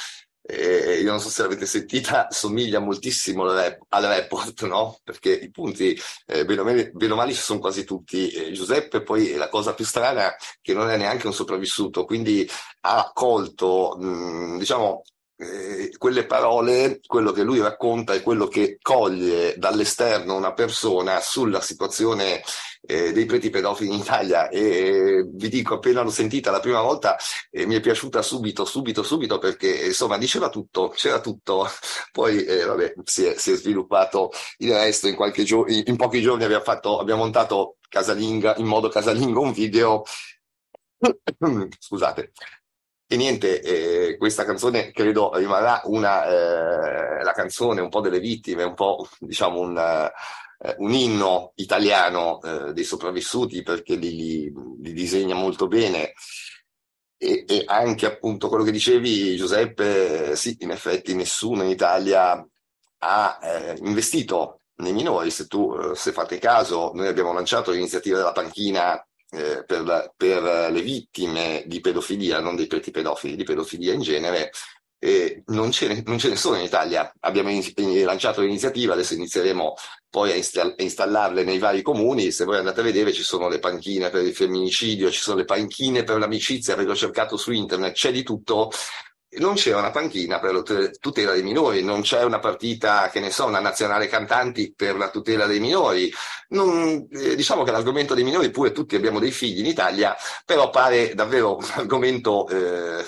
A: eh, io non so se l'avete sentita, somiglia moltissimo al, rap, al report, no? Perché i punti, eh, bene, o male, bene o male ci sono quasi tutti. Eh, Giuseppe poi la cosa più strana è che non è neanche un sopravvissuto, quindi ha colto, mh, diciamo, eh, quelle parole, quello che lui racconta e quello che coglie dall'esterno una persona sulla situazione eh, dei preti pedofili in Italia. E eh, vi dico appena l'ho sentita la prima volta eh, mi è piaciuta subito, subito, subito perché insomma diceva tutto, c'era tutto, poi eh, vabbè si è, si è, sviluppato il resto. In, gio- in pochi giorni abbiamo, fatto, abbiamo montato casalinga, in modo casalingo un video. Scusate e niente, eh, questa canzone credo rimarrà una, eh, la canzone un po' delle vittime, un po' diciamo un, eh, un inno italiano eh, dei sopravvissuti perché li, li, disegna molto bene. E, e, anche appunto quello che dicevi Giuseppe, sì, in effetti nessuno in Italia ha eh, investito nei minori. Se tu, eh, se fate caso, noi abbiamo lanciato l'iniziativa della panchina eh, per, la, per, le vittime di pedofilia, non dei preti pedofili, di pedofilia in genere, eh, non, ce ne, non, ce ne, sono in Italia. Abbiamo in, lanciato l'iniziativa, adesso inizieremo poi a, install, a, installarle nei vari comuni. Se voi andate a vedere ci sono le panchine per il femminicidio, ci sono le panchine per l'amicizia, perché ho cercato su internet, c'è di tutto. Non c'è una panchina per la tutela dei minori, non c'è una partita, che ne so, una nazionale cantanti per la tutela dei minori. Non, eh, diciamo che l'argomento dei minori, pure tutti abbiamo dei figli in Italia, però pare davvero un argomento eh,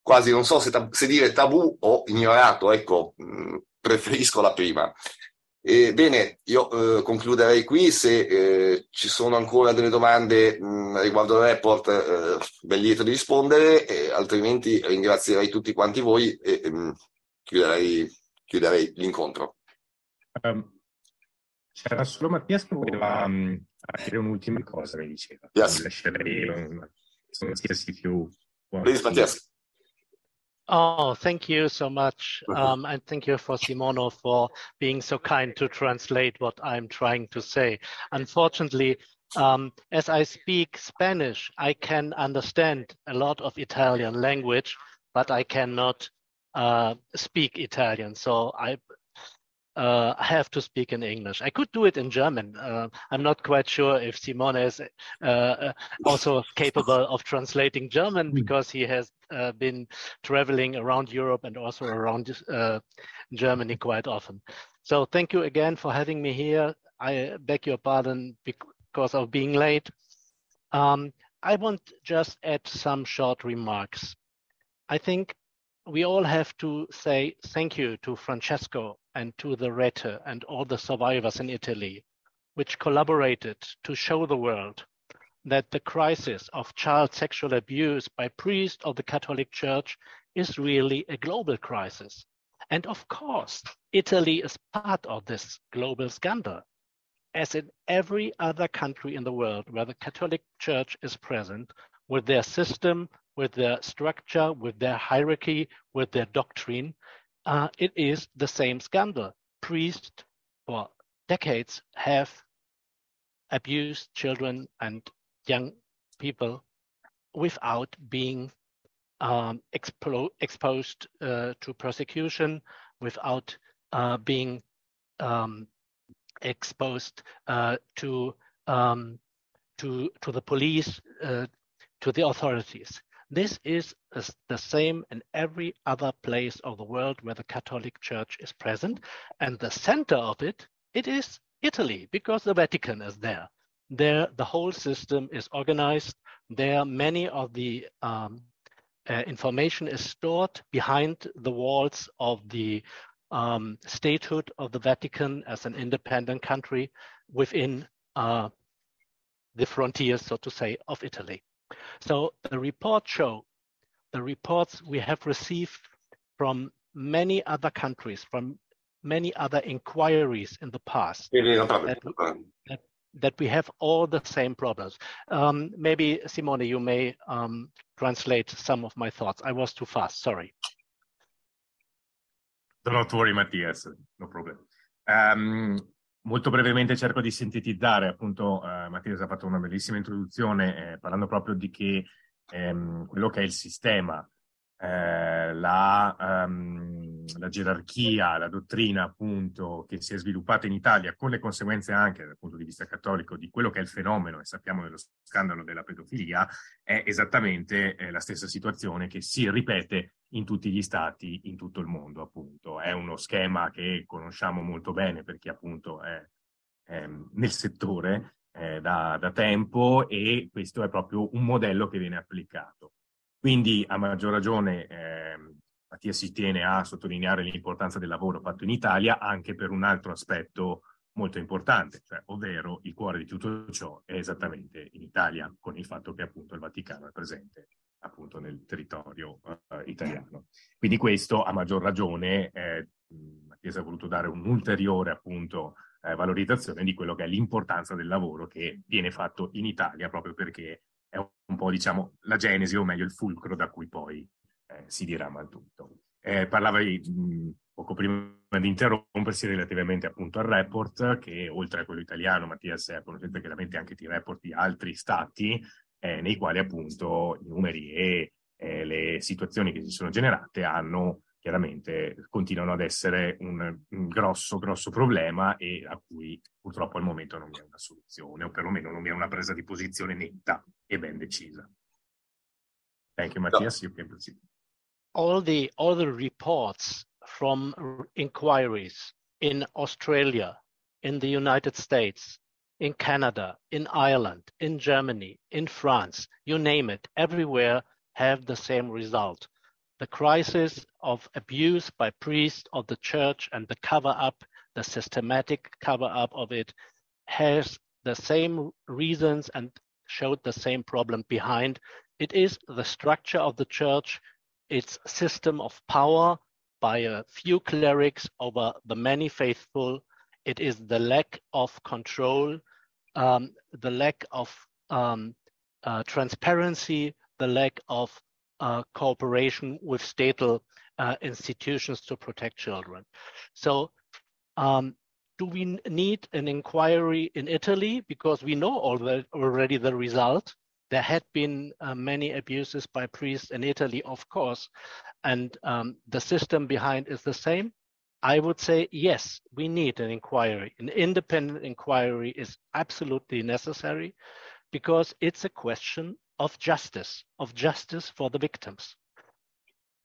A: quasi non so se, tab- se, dire tabù o ignorato, ecco, mh, mm, preferisco la prima. E, bene, io eh, concluderei qui, se eh, ci sono ancora delle domande mh, riguardo il report, eh, ben lieto di rispondere, altrimenti ringrazierei tutti quanti voi e mh, chiuderei, chiuderei, l'incontro.
E: Um, c'era solo Mattia che voleva um, dire un'ultima cosa, mi diceva.
A: Yes.
E: Lascerei un, qualsiasi più...
A: Please, Mattias.
G: Oh, thank you so much. Um, and thank you for Simono for being so kind to translate what I'm trying to say. Unfortunately, um, as I speak Spanish, I can understand a lot of Italian language, but I cannot uh, speak Italian. So I uh, I have to speak in English. I could do it in German. Uh, I'm not quite sure if Simone is uh, uh also capable of translating German hmm. because he has uh, been traveling around Europe and also around uh, Germany quite often. So thank you again for having me here. I beg your pardon because of being late. Um, I want just add some short remarks. I think we all have to say thank you to Francesco and to the Rete and all the survivors in Italy, which collaborated to show the world that the crisis of child sexual abuse by priests of the Catholic Church is really a global crisis. And of course, Italy is part of this global scandal. As in every other country in the world where the Catholic Church is present, with their system, with their structure, with their hierarchy, with their doctrine, uh, it is the same scandal. Priests for decades have abused children and young people without being um, expo exposed uh, to prosecution, without uh, being um, exposed uh, to um, to to the police, uh, to the authorities. This is the same in every other place of the world where the Catholic Church is present. And the center of it, it is Italy, because the Vatican is there. There, the whole system is organized. There, many of the um, uh, information is stored behind the walls of the um, statehood of the Vatican as an independent country within uh, the frontiers, so to say, of Italy. So the report show the reports we have received from many other countries, from many other inquiries in the past, that, that, that, we have all the same problems. Um, maybe, Simone, you may um, translate some of my thoughts. I was too fast, sorry.
E: Don't worry, Matthias, no problem. Um, Molto brevemente cerco di sintetizzare, appunto eh, Mattia ha fatto una bellissima introduzione eh, parlando proprio di che ehm, quello che è il sistema eh, la, um, la, gerarchia, la dottrina appunto che si è sviluppata in Italia con le conseguenze anche dal punto di vista cattolico di quello che è il fenomeno e sappiamo dello scandalo della pedofilia è esattamente eh, la stessa situazione che si ripete in tutti gli stati in tutto il mondo appunto. È uno schema che conosciamo molto bene per chi appunto è, è nel settore eh, da, da tempo e questo è proprio un modello che viene applicato. Quindi a maggior ragione eh, Mattia si tiene a sottolineare l'importanza del lavoro fatto in Italia anche per un altro aspetto molto importante, cioè, ovvero il cuore di tutto ciò è esattamente in Italia, con il fatto che appunto il Vaticano è presente appunto nel territorio uh, italiano. Quindi questo a maggior ragione eh, Mattia ha voluto dare un'ulteriore appunto eh, valorizzazione di quello che è l'importanza del lavoro che viene fatto in Italia proprio perché è un po' diciamo la genesi o meglio il fulcro da cui poi eh, si dirama il tutto. Eh, parlavi mh, poco prima di interrompersi relativamente appunto al report che oltre a quello italiano, Mattias è a conoscenza chiaramente anche di report di altri stati eh, nei quali appunto i numeri e eh, le situazioni che si sono generate hanno chiaramente continuano ad essere un, un, grosso, grosso problema e a cui purtroppo al momento non vi è una soluzione, o perlomeno non vi è una presa di posizione netta e ben decisa. Thank you, Matthias. You can proceed.
G: All the, the reports from inquiries in Australia, in the United States, in Canada, in Ireland, in Germany, in France, you name it, everywhere have the same result. The crisis of abuse by priests of the church and the cover up, the systematic cover up of it, has the same reasons and showed the same problem behind. It is the structure of the church, its system of power by a few clerics over the many faithful. It is the lack of control, um, the lack of um, uh, transparency, the lack of cooperation with statal uh, institutions to protect children. So um, do we need an inquiry in Italy? Because we know already the result. There had been uh, many abuses by priests in Italy, of course, and um, the system behind is the same. I would say yes, we need an inquiry. An independent inquiry is absolutely necessary because it's a question of justice, of justice for the victims.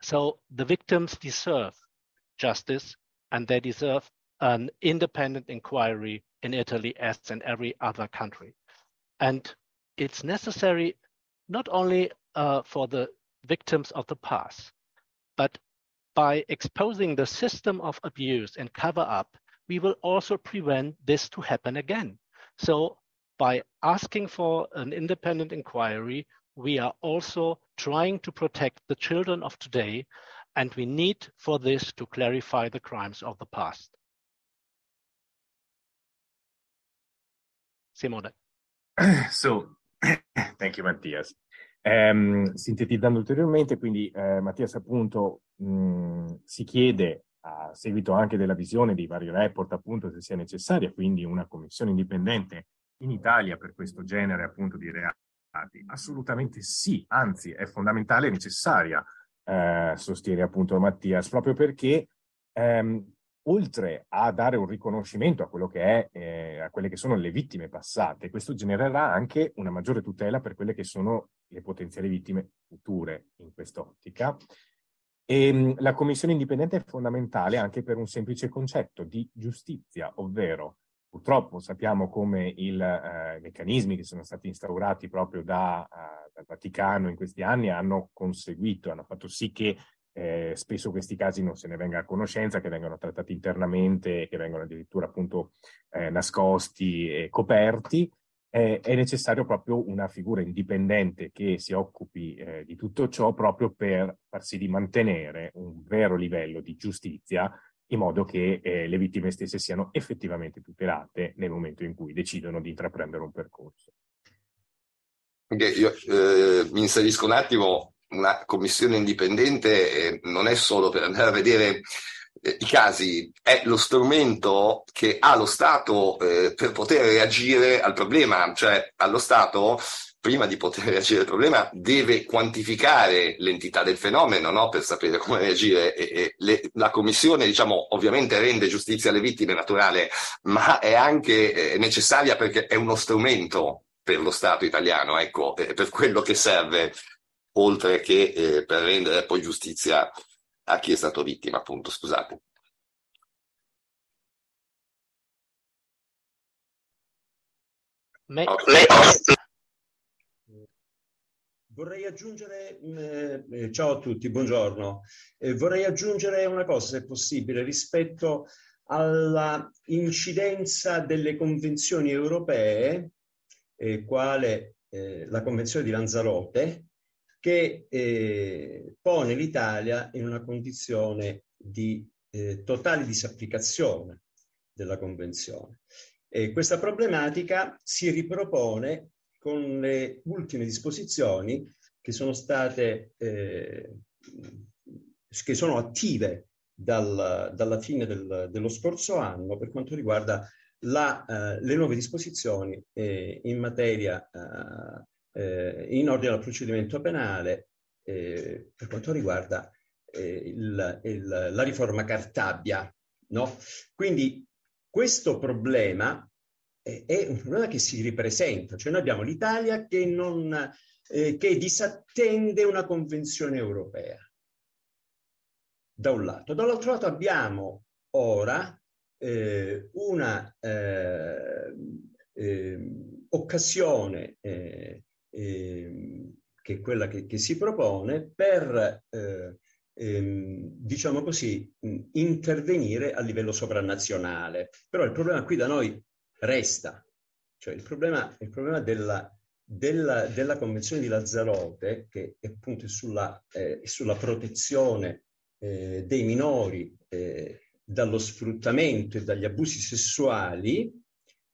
G: So the victims deserve justice and they deserve an independent inquiry in Italy as in every other country. And it's necessary not only uh, for the victims of the past, but by exposing the system of abuse and cover up, we will also prevent this to happen again. So by asking for an independent inquiry, we are also trying to protect the children of today, and we need for this to clarify the crimes of the past. Simone.
E: So, thank you, Mattias. Um, sintetizzando ulteriormente, quindi eh, Mattias appunto mh, si chiede a seguito anche della visione dei vari report appunto se sia necessaria quindi una commissione indipendente in Italia per questo genere appunto di reati? Assolutamente sì, anzi è fondamentale e necessaria, eh, sostiene appunto Mattias, proprio perché ehm, oltre a dare un riconoscimento a quello che è, eh, a quelle che sono le vittime passate, questo genererà anche una maggiore tutela per quelle che sono le potenziali vittime future in quest'ottica. E, ehm, la commissione indipendente è fondamentale anche per un semplice concetto di giustizia, ovvero Purtroppo sappiamo come i eh, meccanismi che sono stati instaurati proprio da, uh, dal Vaticano in questi anni hanno conseguito, hanno fatto sì che eh, spesso questi casi non se ne venga a conoscenza, che vengano trattati internamente, che vengano addirittura appunto eh, nascosti e coperti. Eh, è necessario proprio una figura indipendente che si occupi eh, di tutto ciò proprio per far di mantenere un vero livello di giustizia in modo che eh, le vittime stesse siano effettivamente tutelate nel momento in cui decidono di intraprendere un percorso.
A: Okay, io eh, mi inserisco un attimo, una commissione indipendente eh, non è solo per andare a vedere eh, i casi, è lo strumento che ha lo Stato eh, per poter reagire al problema, cioè allo Stato prima di poter reagire al problema, deve quantificare l'entità del fenomeno no? per sapere come reagire. E, e le, la Commissione, diciamo, ovviamente rende giustizia alle vittime, naturale, ma è anche eh, necessaria perché è uno strumento per lo Stato italiano, ecco, eh, per quello che serve, oltre che eh, per rendere poi giustizia a chi è stato vittima, appunto, scusate.
I: Me- Vorrei aggiungere, eh, eh, ciao a tutti, buongiorno, eh, vorrei aggiungere una cosa, se possibile, rispetto alla incidenza delle convenzioni europee, eh, quale eh, la Convenzione di Lanzarote, che eh, pone l'Italia in una condizione di totale disapplicazione della Convenzione. questa problematica si ripropone con le ultime disposizioni che sono state, eh, che sono attive dal, dalla fine del, dello scorso anno per quanto riguarda la, uh, le nuove disposizioni eh, in materia uh, eh, in ordine al procedimento penale eh, per quanto riguarda eh, il, il, la riforma Cartabia. No? Quindi questo problema è un problema che si ripresenta, cioè noi abbiamo l'Italia che, non, eh, che disattende una convenzione europea, da un lato. Dall'altro lato abbiamo ora eh, una eh, ehm, occasione eh, ehm, che è quella che, che si propone per eh, ehm, diciamo così, intervenire a livello sovranazionale. Però il problema qui da noi resta, cioè il problema, il problema della, della, della, Convenzione di Lazzarote, che appunto è sulla, eh, sulla protezione eh, dei minori eh, dallo sfruttamento e dagli abusi sessuali,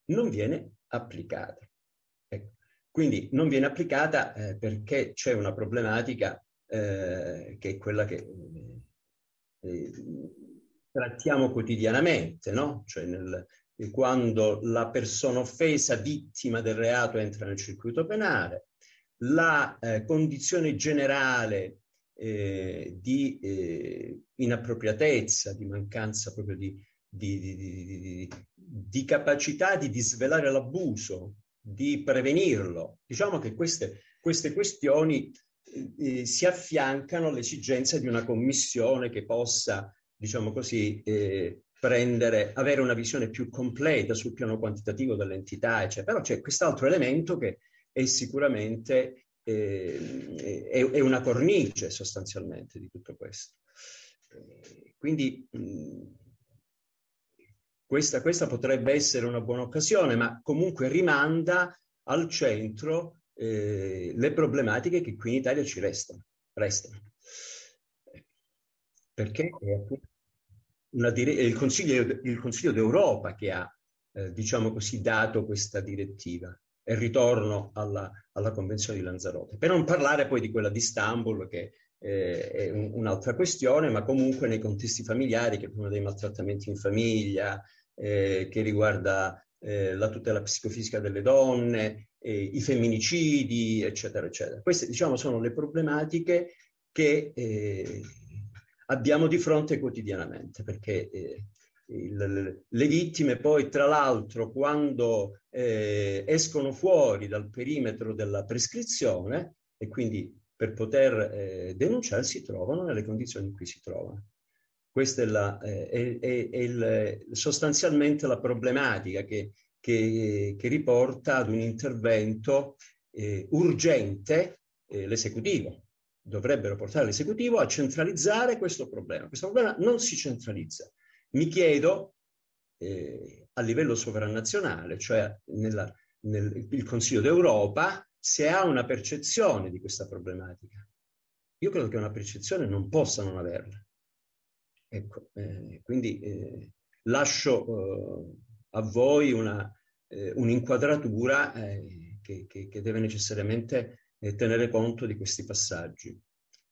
I: non viene applicata. Ecco. Quindi non viene applicata eh, perché c'è una problematica eh, che è quella che eh, trattiamo quotidianamente, no? Cioè nel, quando la persona offesa, vittima del reato, entra nel circuito penale, la eh, condizione generale eh, di eh, inappropriatezza, di mancanza proprio di, di, di, di, capacità di disvelare l'abuso, di prevenirlo. Diciamo che queste, queste questioni eh, si affiancano all'esigenza di una commissione che possa, diciamo così, eh, prendere, avere una visione più completa sul piano quantitativo dell'entità, eccetera. Però c'è quest'altro elemento che è sicuramente eh, è, è, una cornice sostanzialmente di tutto questo. Quindi mh, questa, questa, potrebbe essere una buona occasione, ma comunque rimanda al centro eh, le problematiche che qui in Italia ci restano. restano. Perché è appunto dire- il, Consiglio, il, Consiglio, d'Europa che ha, eh, diciamo così, dato questa direttiva e ritorno alla, alla, Convenzione di Lanzarote. Per non parlare poi di quella di Istanbul, che eh, è un, un'altra questione, ma comunque nei contesti familiari, che è uno dei maltrattamenti in famiglia, eh, che riguarda eh, la tutela psicofisica delle donne, i femminicidi, eccetera, eccetera. Queste, diciamo, sono le problematiche che eh, abbiamo di fronte quotidianamente, perché eh, il, le vittime poi, tra l'altro, quando eh, escono fuori dal perimetro della prescrizione e quindi per poter eh, denunciare si trovano nelle condizioni in cui si trovano. Questa è, la, eh, è, è, è il, sostanzialmente la problematica che, che, che, riporta ad un intervento eh, urgente eh, l'esecutivo dovrebbero portare l'esecutivo a centralizzare questo problema. Questo problema non si centralizza. Mi chiedo eh, a livello sovranazionale, cioè nella, nel il Consiglio d'Europa, se ha una percezione di questa problematica. Io credo che una percezione non possa non averla. Ecco, eh, quindi eh, lascio eh, a voi una, eh, un'inquadratura eh, che, che, che deve necessariamente e tenere conto di questi passaggi.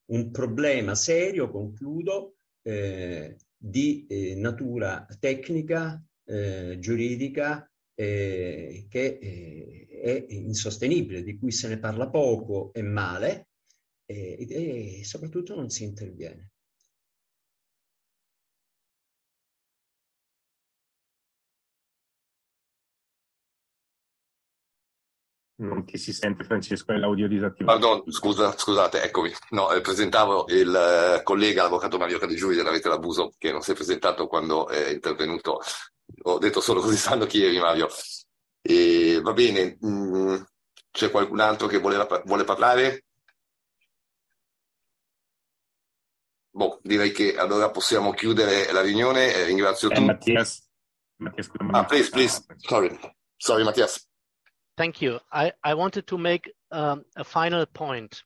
I: Un problema serio, concludo, eh, di eh, natura tecnica, eh, giuridica, eh, che eh, è insostenibile, di cui se ne parla poco e male e soprattutto non si interviene.
E: Non ti si sente Francesco, è l'audio disattivato.
A: Pardon, scusa, scusate, eccomi. No, eh, presentavo il eh, collega, l'avvocato Mario Caligiuri della Rete d'Abuso, che non si è presentato quando è intervenuto. Ho detto solo così sanno chi eri, Mario. E, va bene, mh, mm, c'è qualcun altro che voleva, vuole parlare? Boh, direi che allora possiamo chiudere la riunione. Eh, ringrazio
E: eh,
A: tutti.
E: Mattias, Mattias,
A: ah, please, please. Sorry. Sorry, Mattias.
G: Thank you. I, I wanted to make um, a final point.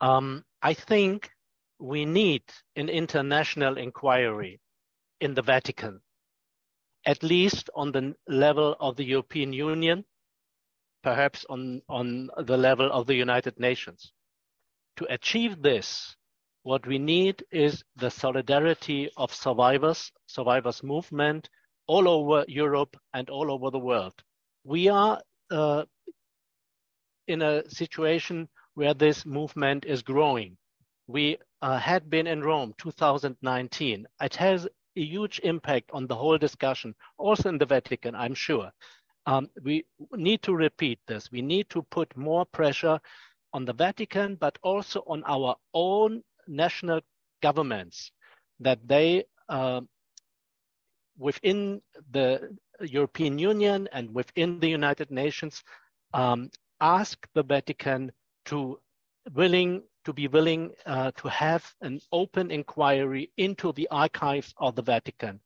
G: Um, I think we need an international inquiry in the Vatican, at least on the level of the European Union, perhaps on, on the level of the United Nations. To achieve this, What we need is the solidarity of survivors, survivors movement all over Europe and all over the world. We are uh, in a situation where this movement is growing. We uh, had been in Rome 2019. It has a huge impact on the whole discussion, also in the Vatican, I'm sure. Um, we need to repeat this. We need to put more pressure on the Vatican, but also on our own national governments that they, uh, within the European Union and within the United Nations, um, ask the Vatican to willing to be willing uh, to have an open inquiry into the archives of the Vatican.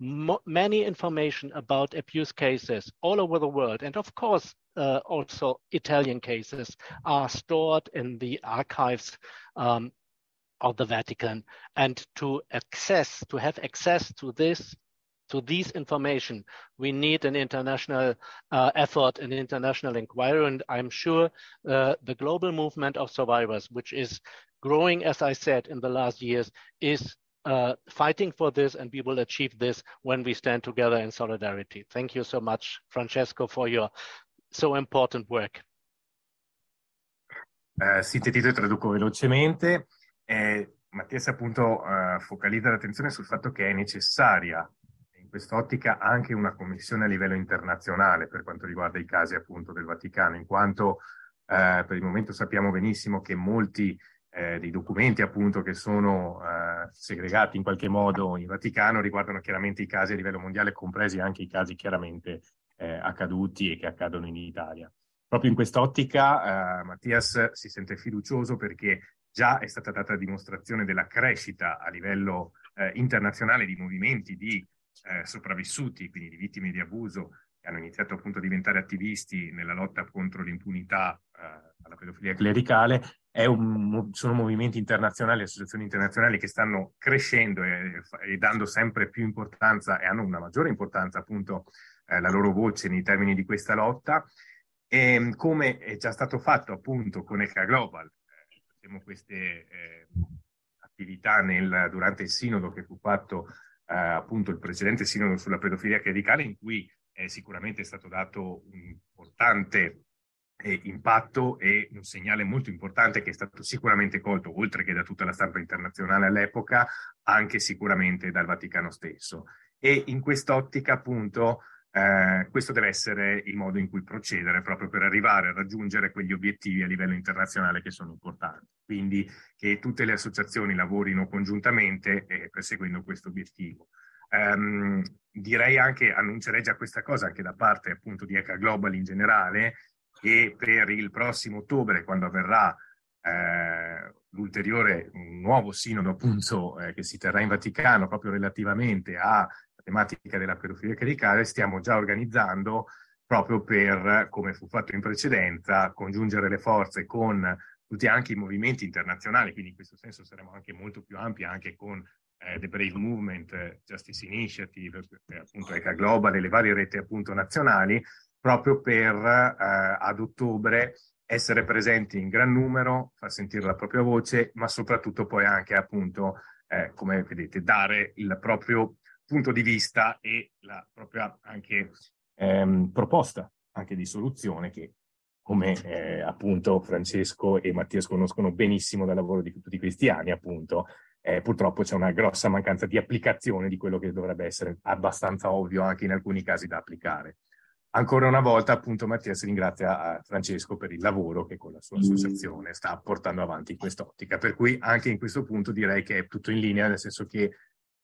G: Many information about abuse cases all over the world, and of course, uh, also Italian cases, are stored in the archives um, of the Vatican. And to access, to have access to this to these information, we need an international uh, effort, an international inquiry, and I'm sure uh, the global movement of survivors, which is growing, as I said, in the last years, is uh, fighting for this, and we will achieve this when we stand together in solidarity. Thank you so much, Francesco, for your so important work.
E: Uh, sintetizzo e traduco velocemente. Eh, Mattias appunto uh, focalizza l'attenzione sul fatto che è necessaria in quest'ottica anche una commissione a livello internazionale per quanto riguarda i casi appunto del Vaticano, in quanto eh, per il momento sappiamo benissimo che molti eh, dei documenti appunto che sono eh, segregati in qualche modo in Vaticano riguardano chiaramente i casi a livello mondiale, compresi anche i casi chiaramente eh, accaduti e che accadono in Italia. Proprio in quest'ottica eh, Mattias si sente fiducioso perché già è stata data dimostrazione della crescita a livello eh, internazionale di movimenti di eh, sopravvissuti, quindi di vittime di abuso, che hanno iniziato appunto a diventare attivisti nella lotta contro l'impunità eh, alla pedofilia clericale, un, sono movimenti internazionali, associazioni internazionali che stanno crescendo e, e, dando sempre più importanza e hanno una maggiore importanza appunto eh, la loro voce nei termini di questa lotta. E come è già stato fatto appunto con ECA Global, eh, queste eh, attività nel, durante il sinodo che fu fatto appunto il precedente sinodo sulla pedofilia clericale in cui è sicuramente stato dato un importante eh, impatto e un segnale molto importante che è stato sicuramente colto, oltre che da tutta la stampa internazionale all'epoca, anche sicuramente dal Vaticano stesso. E in quest'ottica, appunto, eh, questo deve essere il modo in cui procedere proprio per arrivare a raggiungere quegli obiettivi a livello internazionale che sono importanti. Quindi che tutte le associazioni lavorino congiuntamente eh, perseguendo questo obiettivo. Um, direi anche, annuncerei già questa cosa anche da parte appunto di ECA Global in generale, che per il prossimo ottobre, quando avverrà eh, l'ulteriore, nuovo sinodo appunto eh, che si terrà in Vaticano proprio relativamente a tematica della pedofilia clericale stiamo già organizzando proprio per, come fu fatto in precedenza, congiungere le forze con tutti anche i movimenti internazionali, quindi in questo senso saremo anche molto più ampi anche con eh, The Brave Movement, Justice Initiative, eh, appunto ECA Global e le varie reti appunto nazionali, proprio per eh, ad ottobre essere presenti in gran numero, far sentire la propria voce, ma soprattutto poi anche appunto, eh, come vedete, dare il proprio punto di vista e la propria anche ehm, proposta anche di soluzione che come eh, appunto Francesco e Mattia conoscono benissimo dal lavoro di tutti questi anni, appunto, eh, purtroppo c'è una grossa mancanza di applicazione di quello che dovrebbe essere abbastanza ovvio anche in alcuni casi da applicare. Ancora una volta, appunto, Mattia si ringrazia a Francesco per il lavoro che con la sua associazione sta portando avanti in quest'ottica. Per cui anche in questo punto direi che è tutto in linea, nel senso che eh,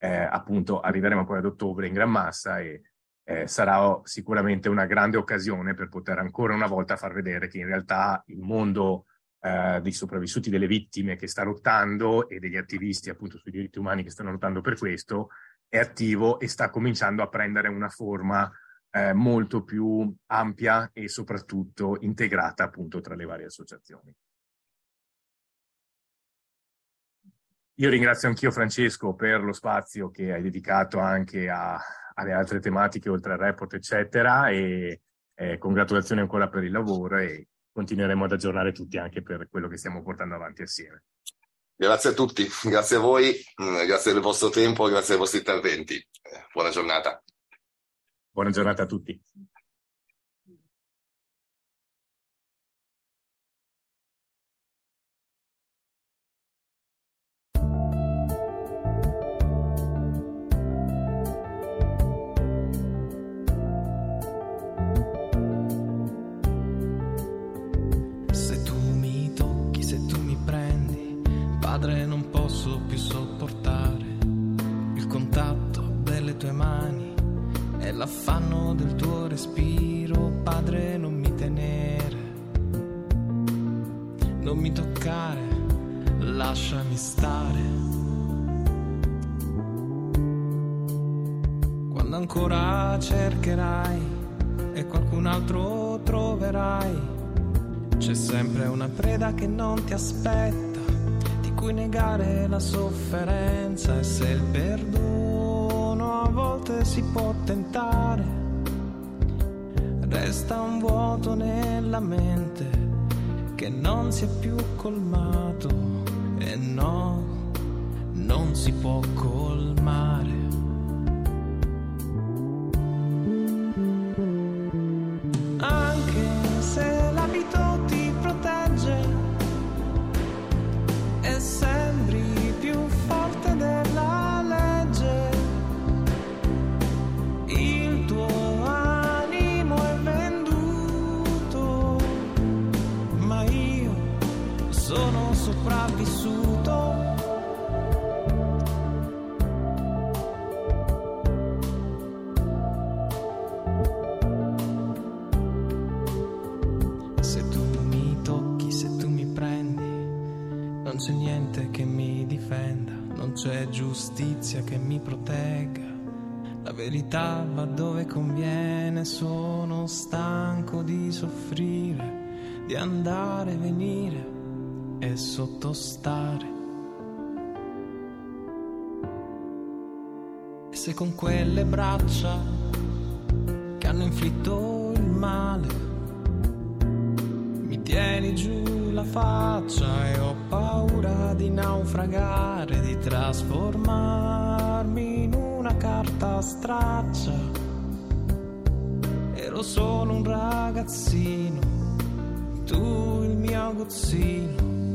E: appunto arriveremo poi ad ottobre in gran massa e eh, sarà sicuramente una grande occasione per poter ancora una volta far vedere che in realtà il mondo eh, dei sopravvissuti delle vittime che sta lottando e degli attivisti appunto sui diritti umani che stanno lottando per questo è attivo e sta cominciando a prendere una forma eh, molto più ampia e soprattutto integrata appunto tra le varie associazioni. Io ringrazio anch'io Francesco per lo spazio che hai dedicato anche a, alle altre tematiche oltre al report, eccetera, e eh, congratulazioni ancora per il lavoro e continueremo ad aggiornare tutti anche per quello che stiamo portando avanti assieme.
A: Grazie a tutti, grazie a voi, mm, grazie del vostro tempo, grazie ai vostri interventi. Buona giornata.
E: Buona giornata a tutti.
J: Padre non posso più sopportare il contatto delle tue mani e l'affanno del tuo respiro, Padre non mi tenere, non mi toccare, lasciami stare. Quando ancora cercherai e qualcun altro troverai, c'è sempre una preda che non ti aspetta cui negare la sofferenza e se il perdono a volte si può tentare, resta un vuoto nella mente che non si è più colmato e no, non si può colmare. Quelle braccia che hanno inflitto il male mi tieni giù la faccia e ho paura di naufragare, di trasformarmi in una carta straccia. Ero solo un ragazzino, tu il mio aguzzino,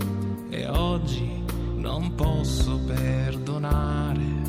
J: e oggi non posso perdonare.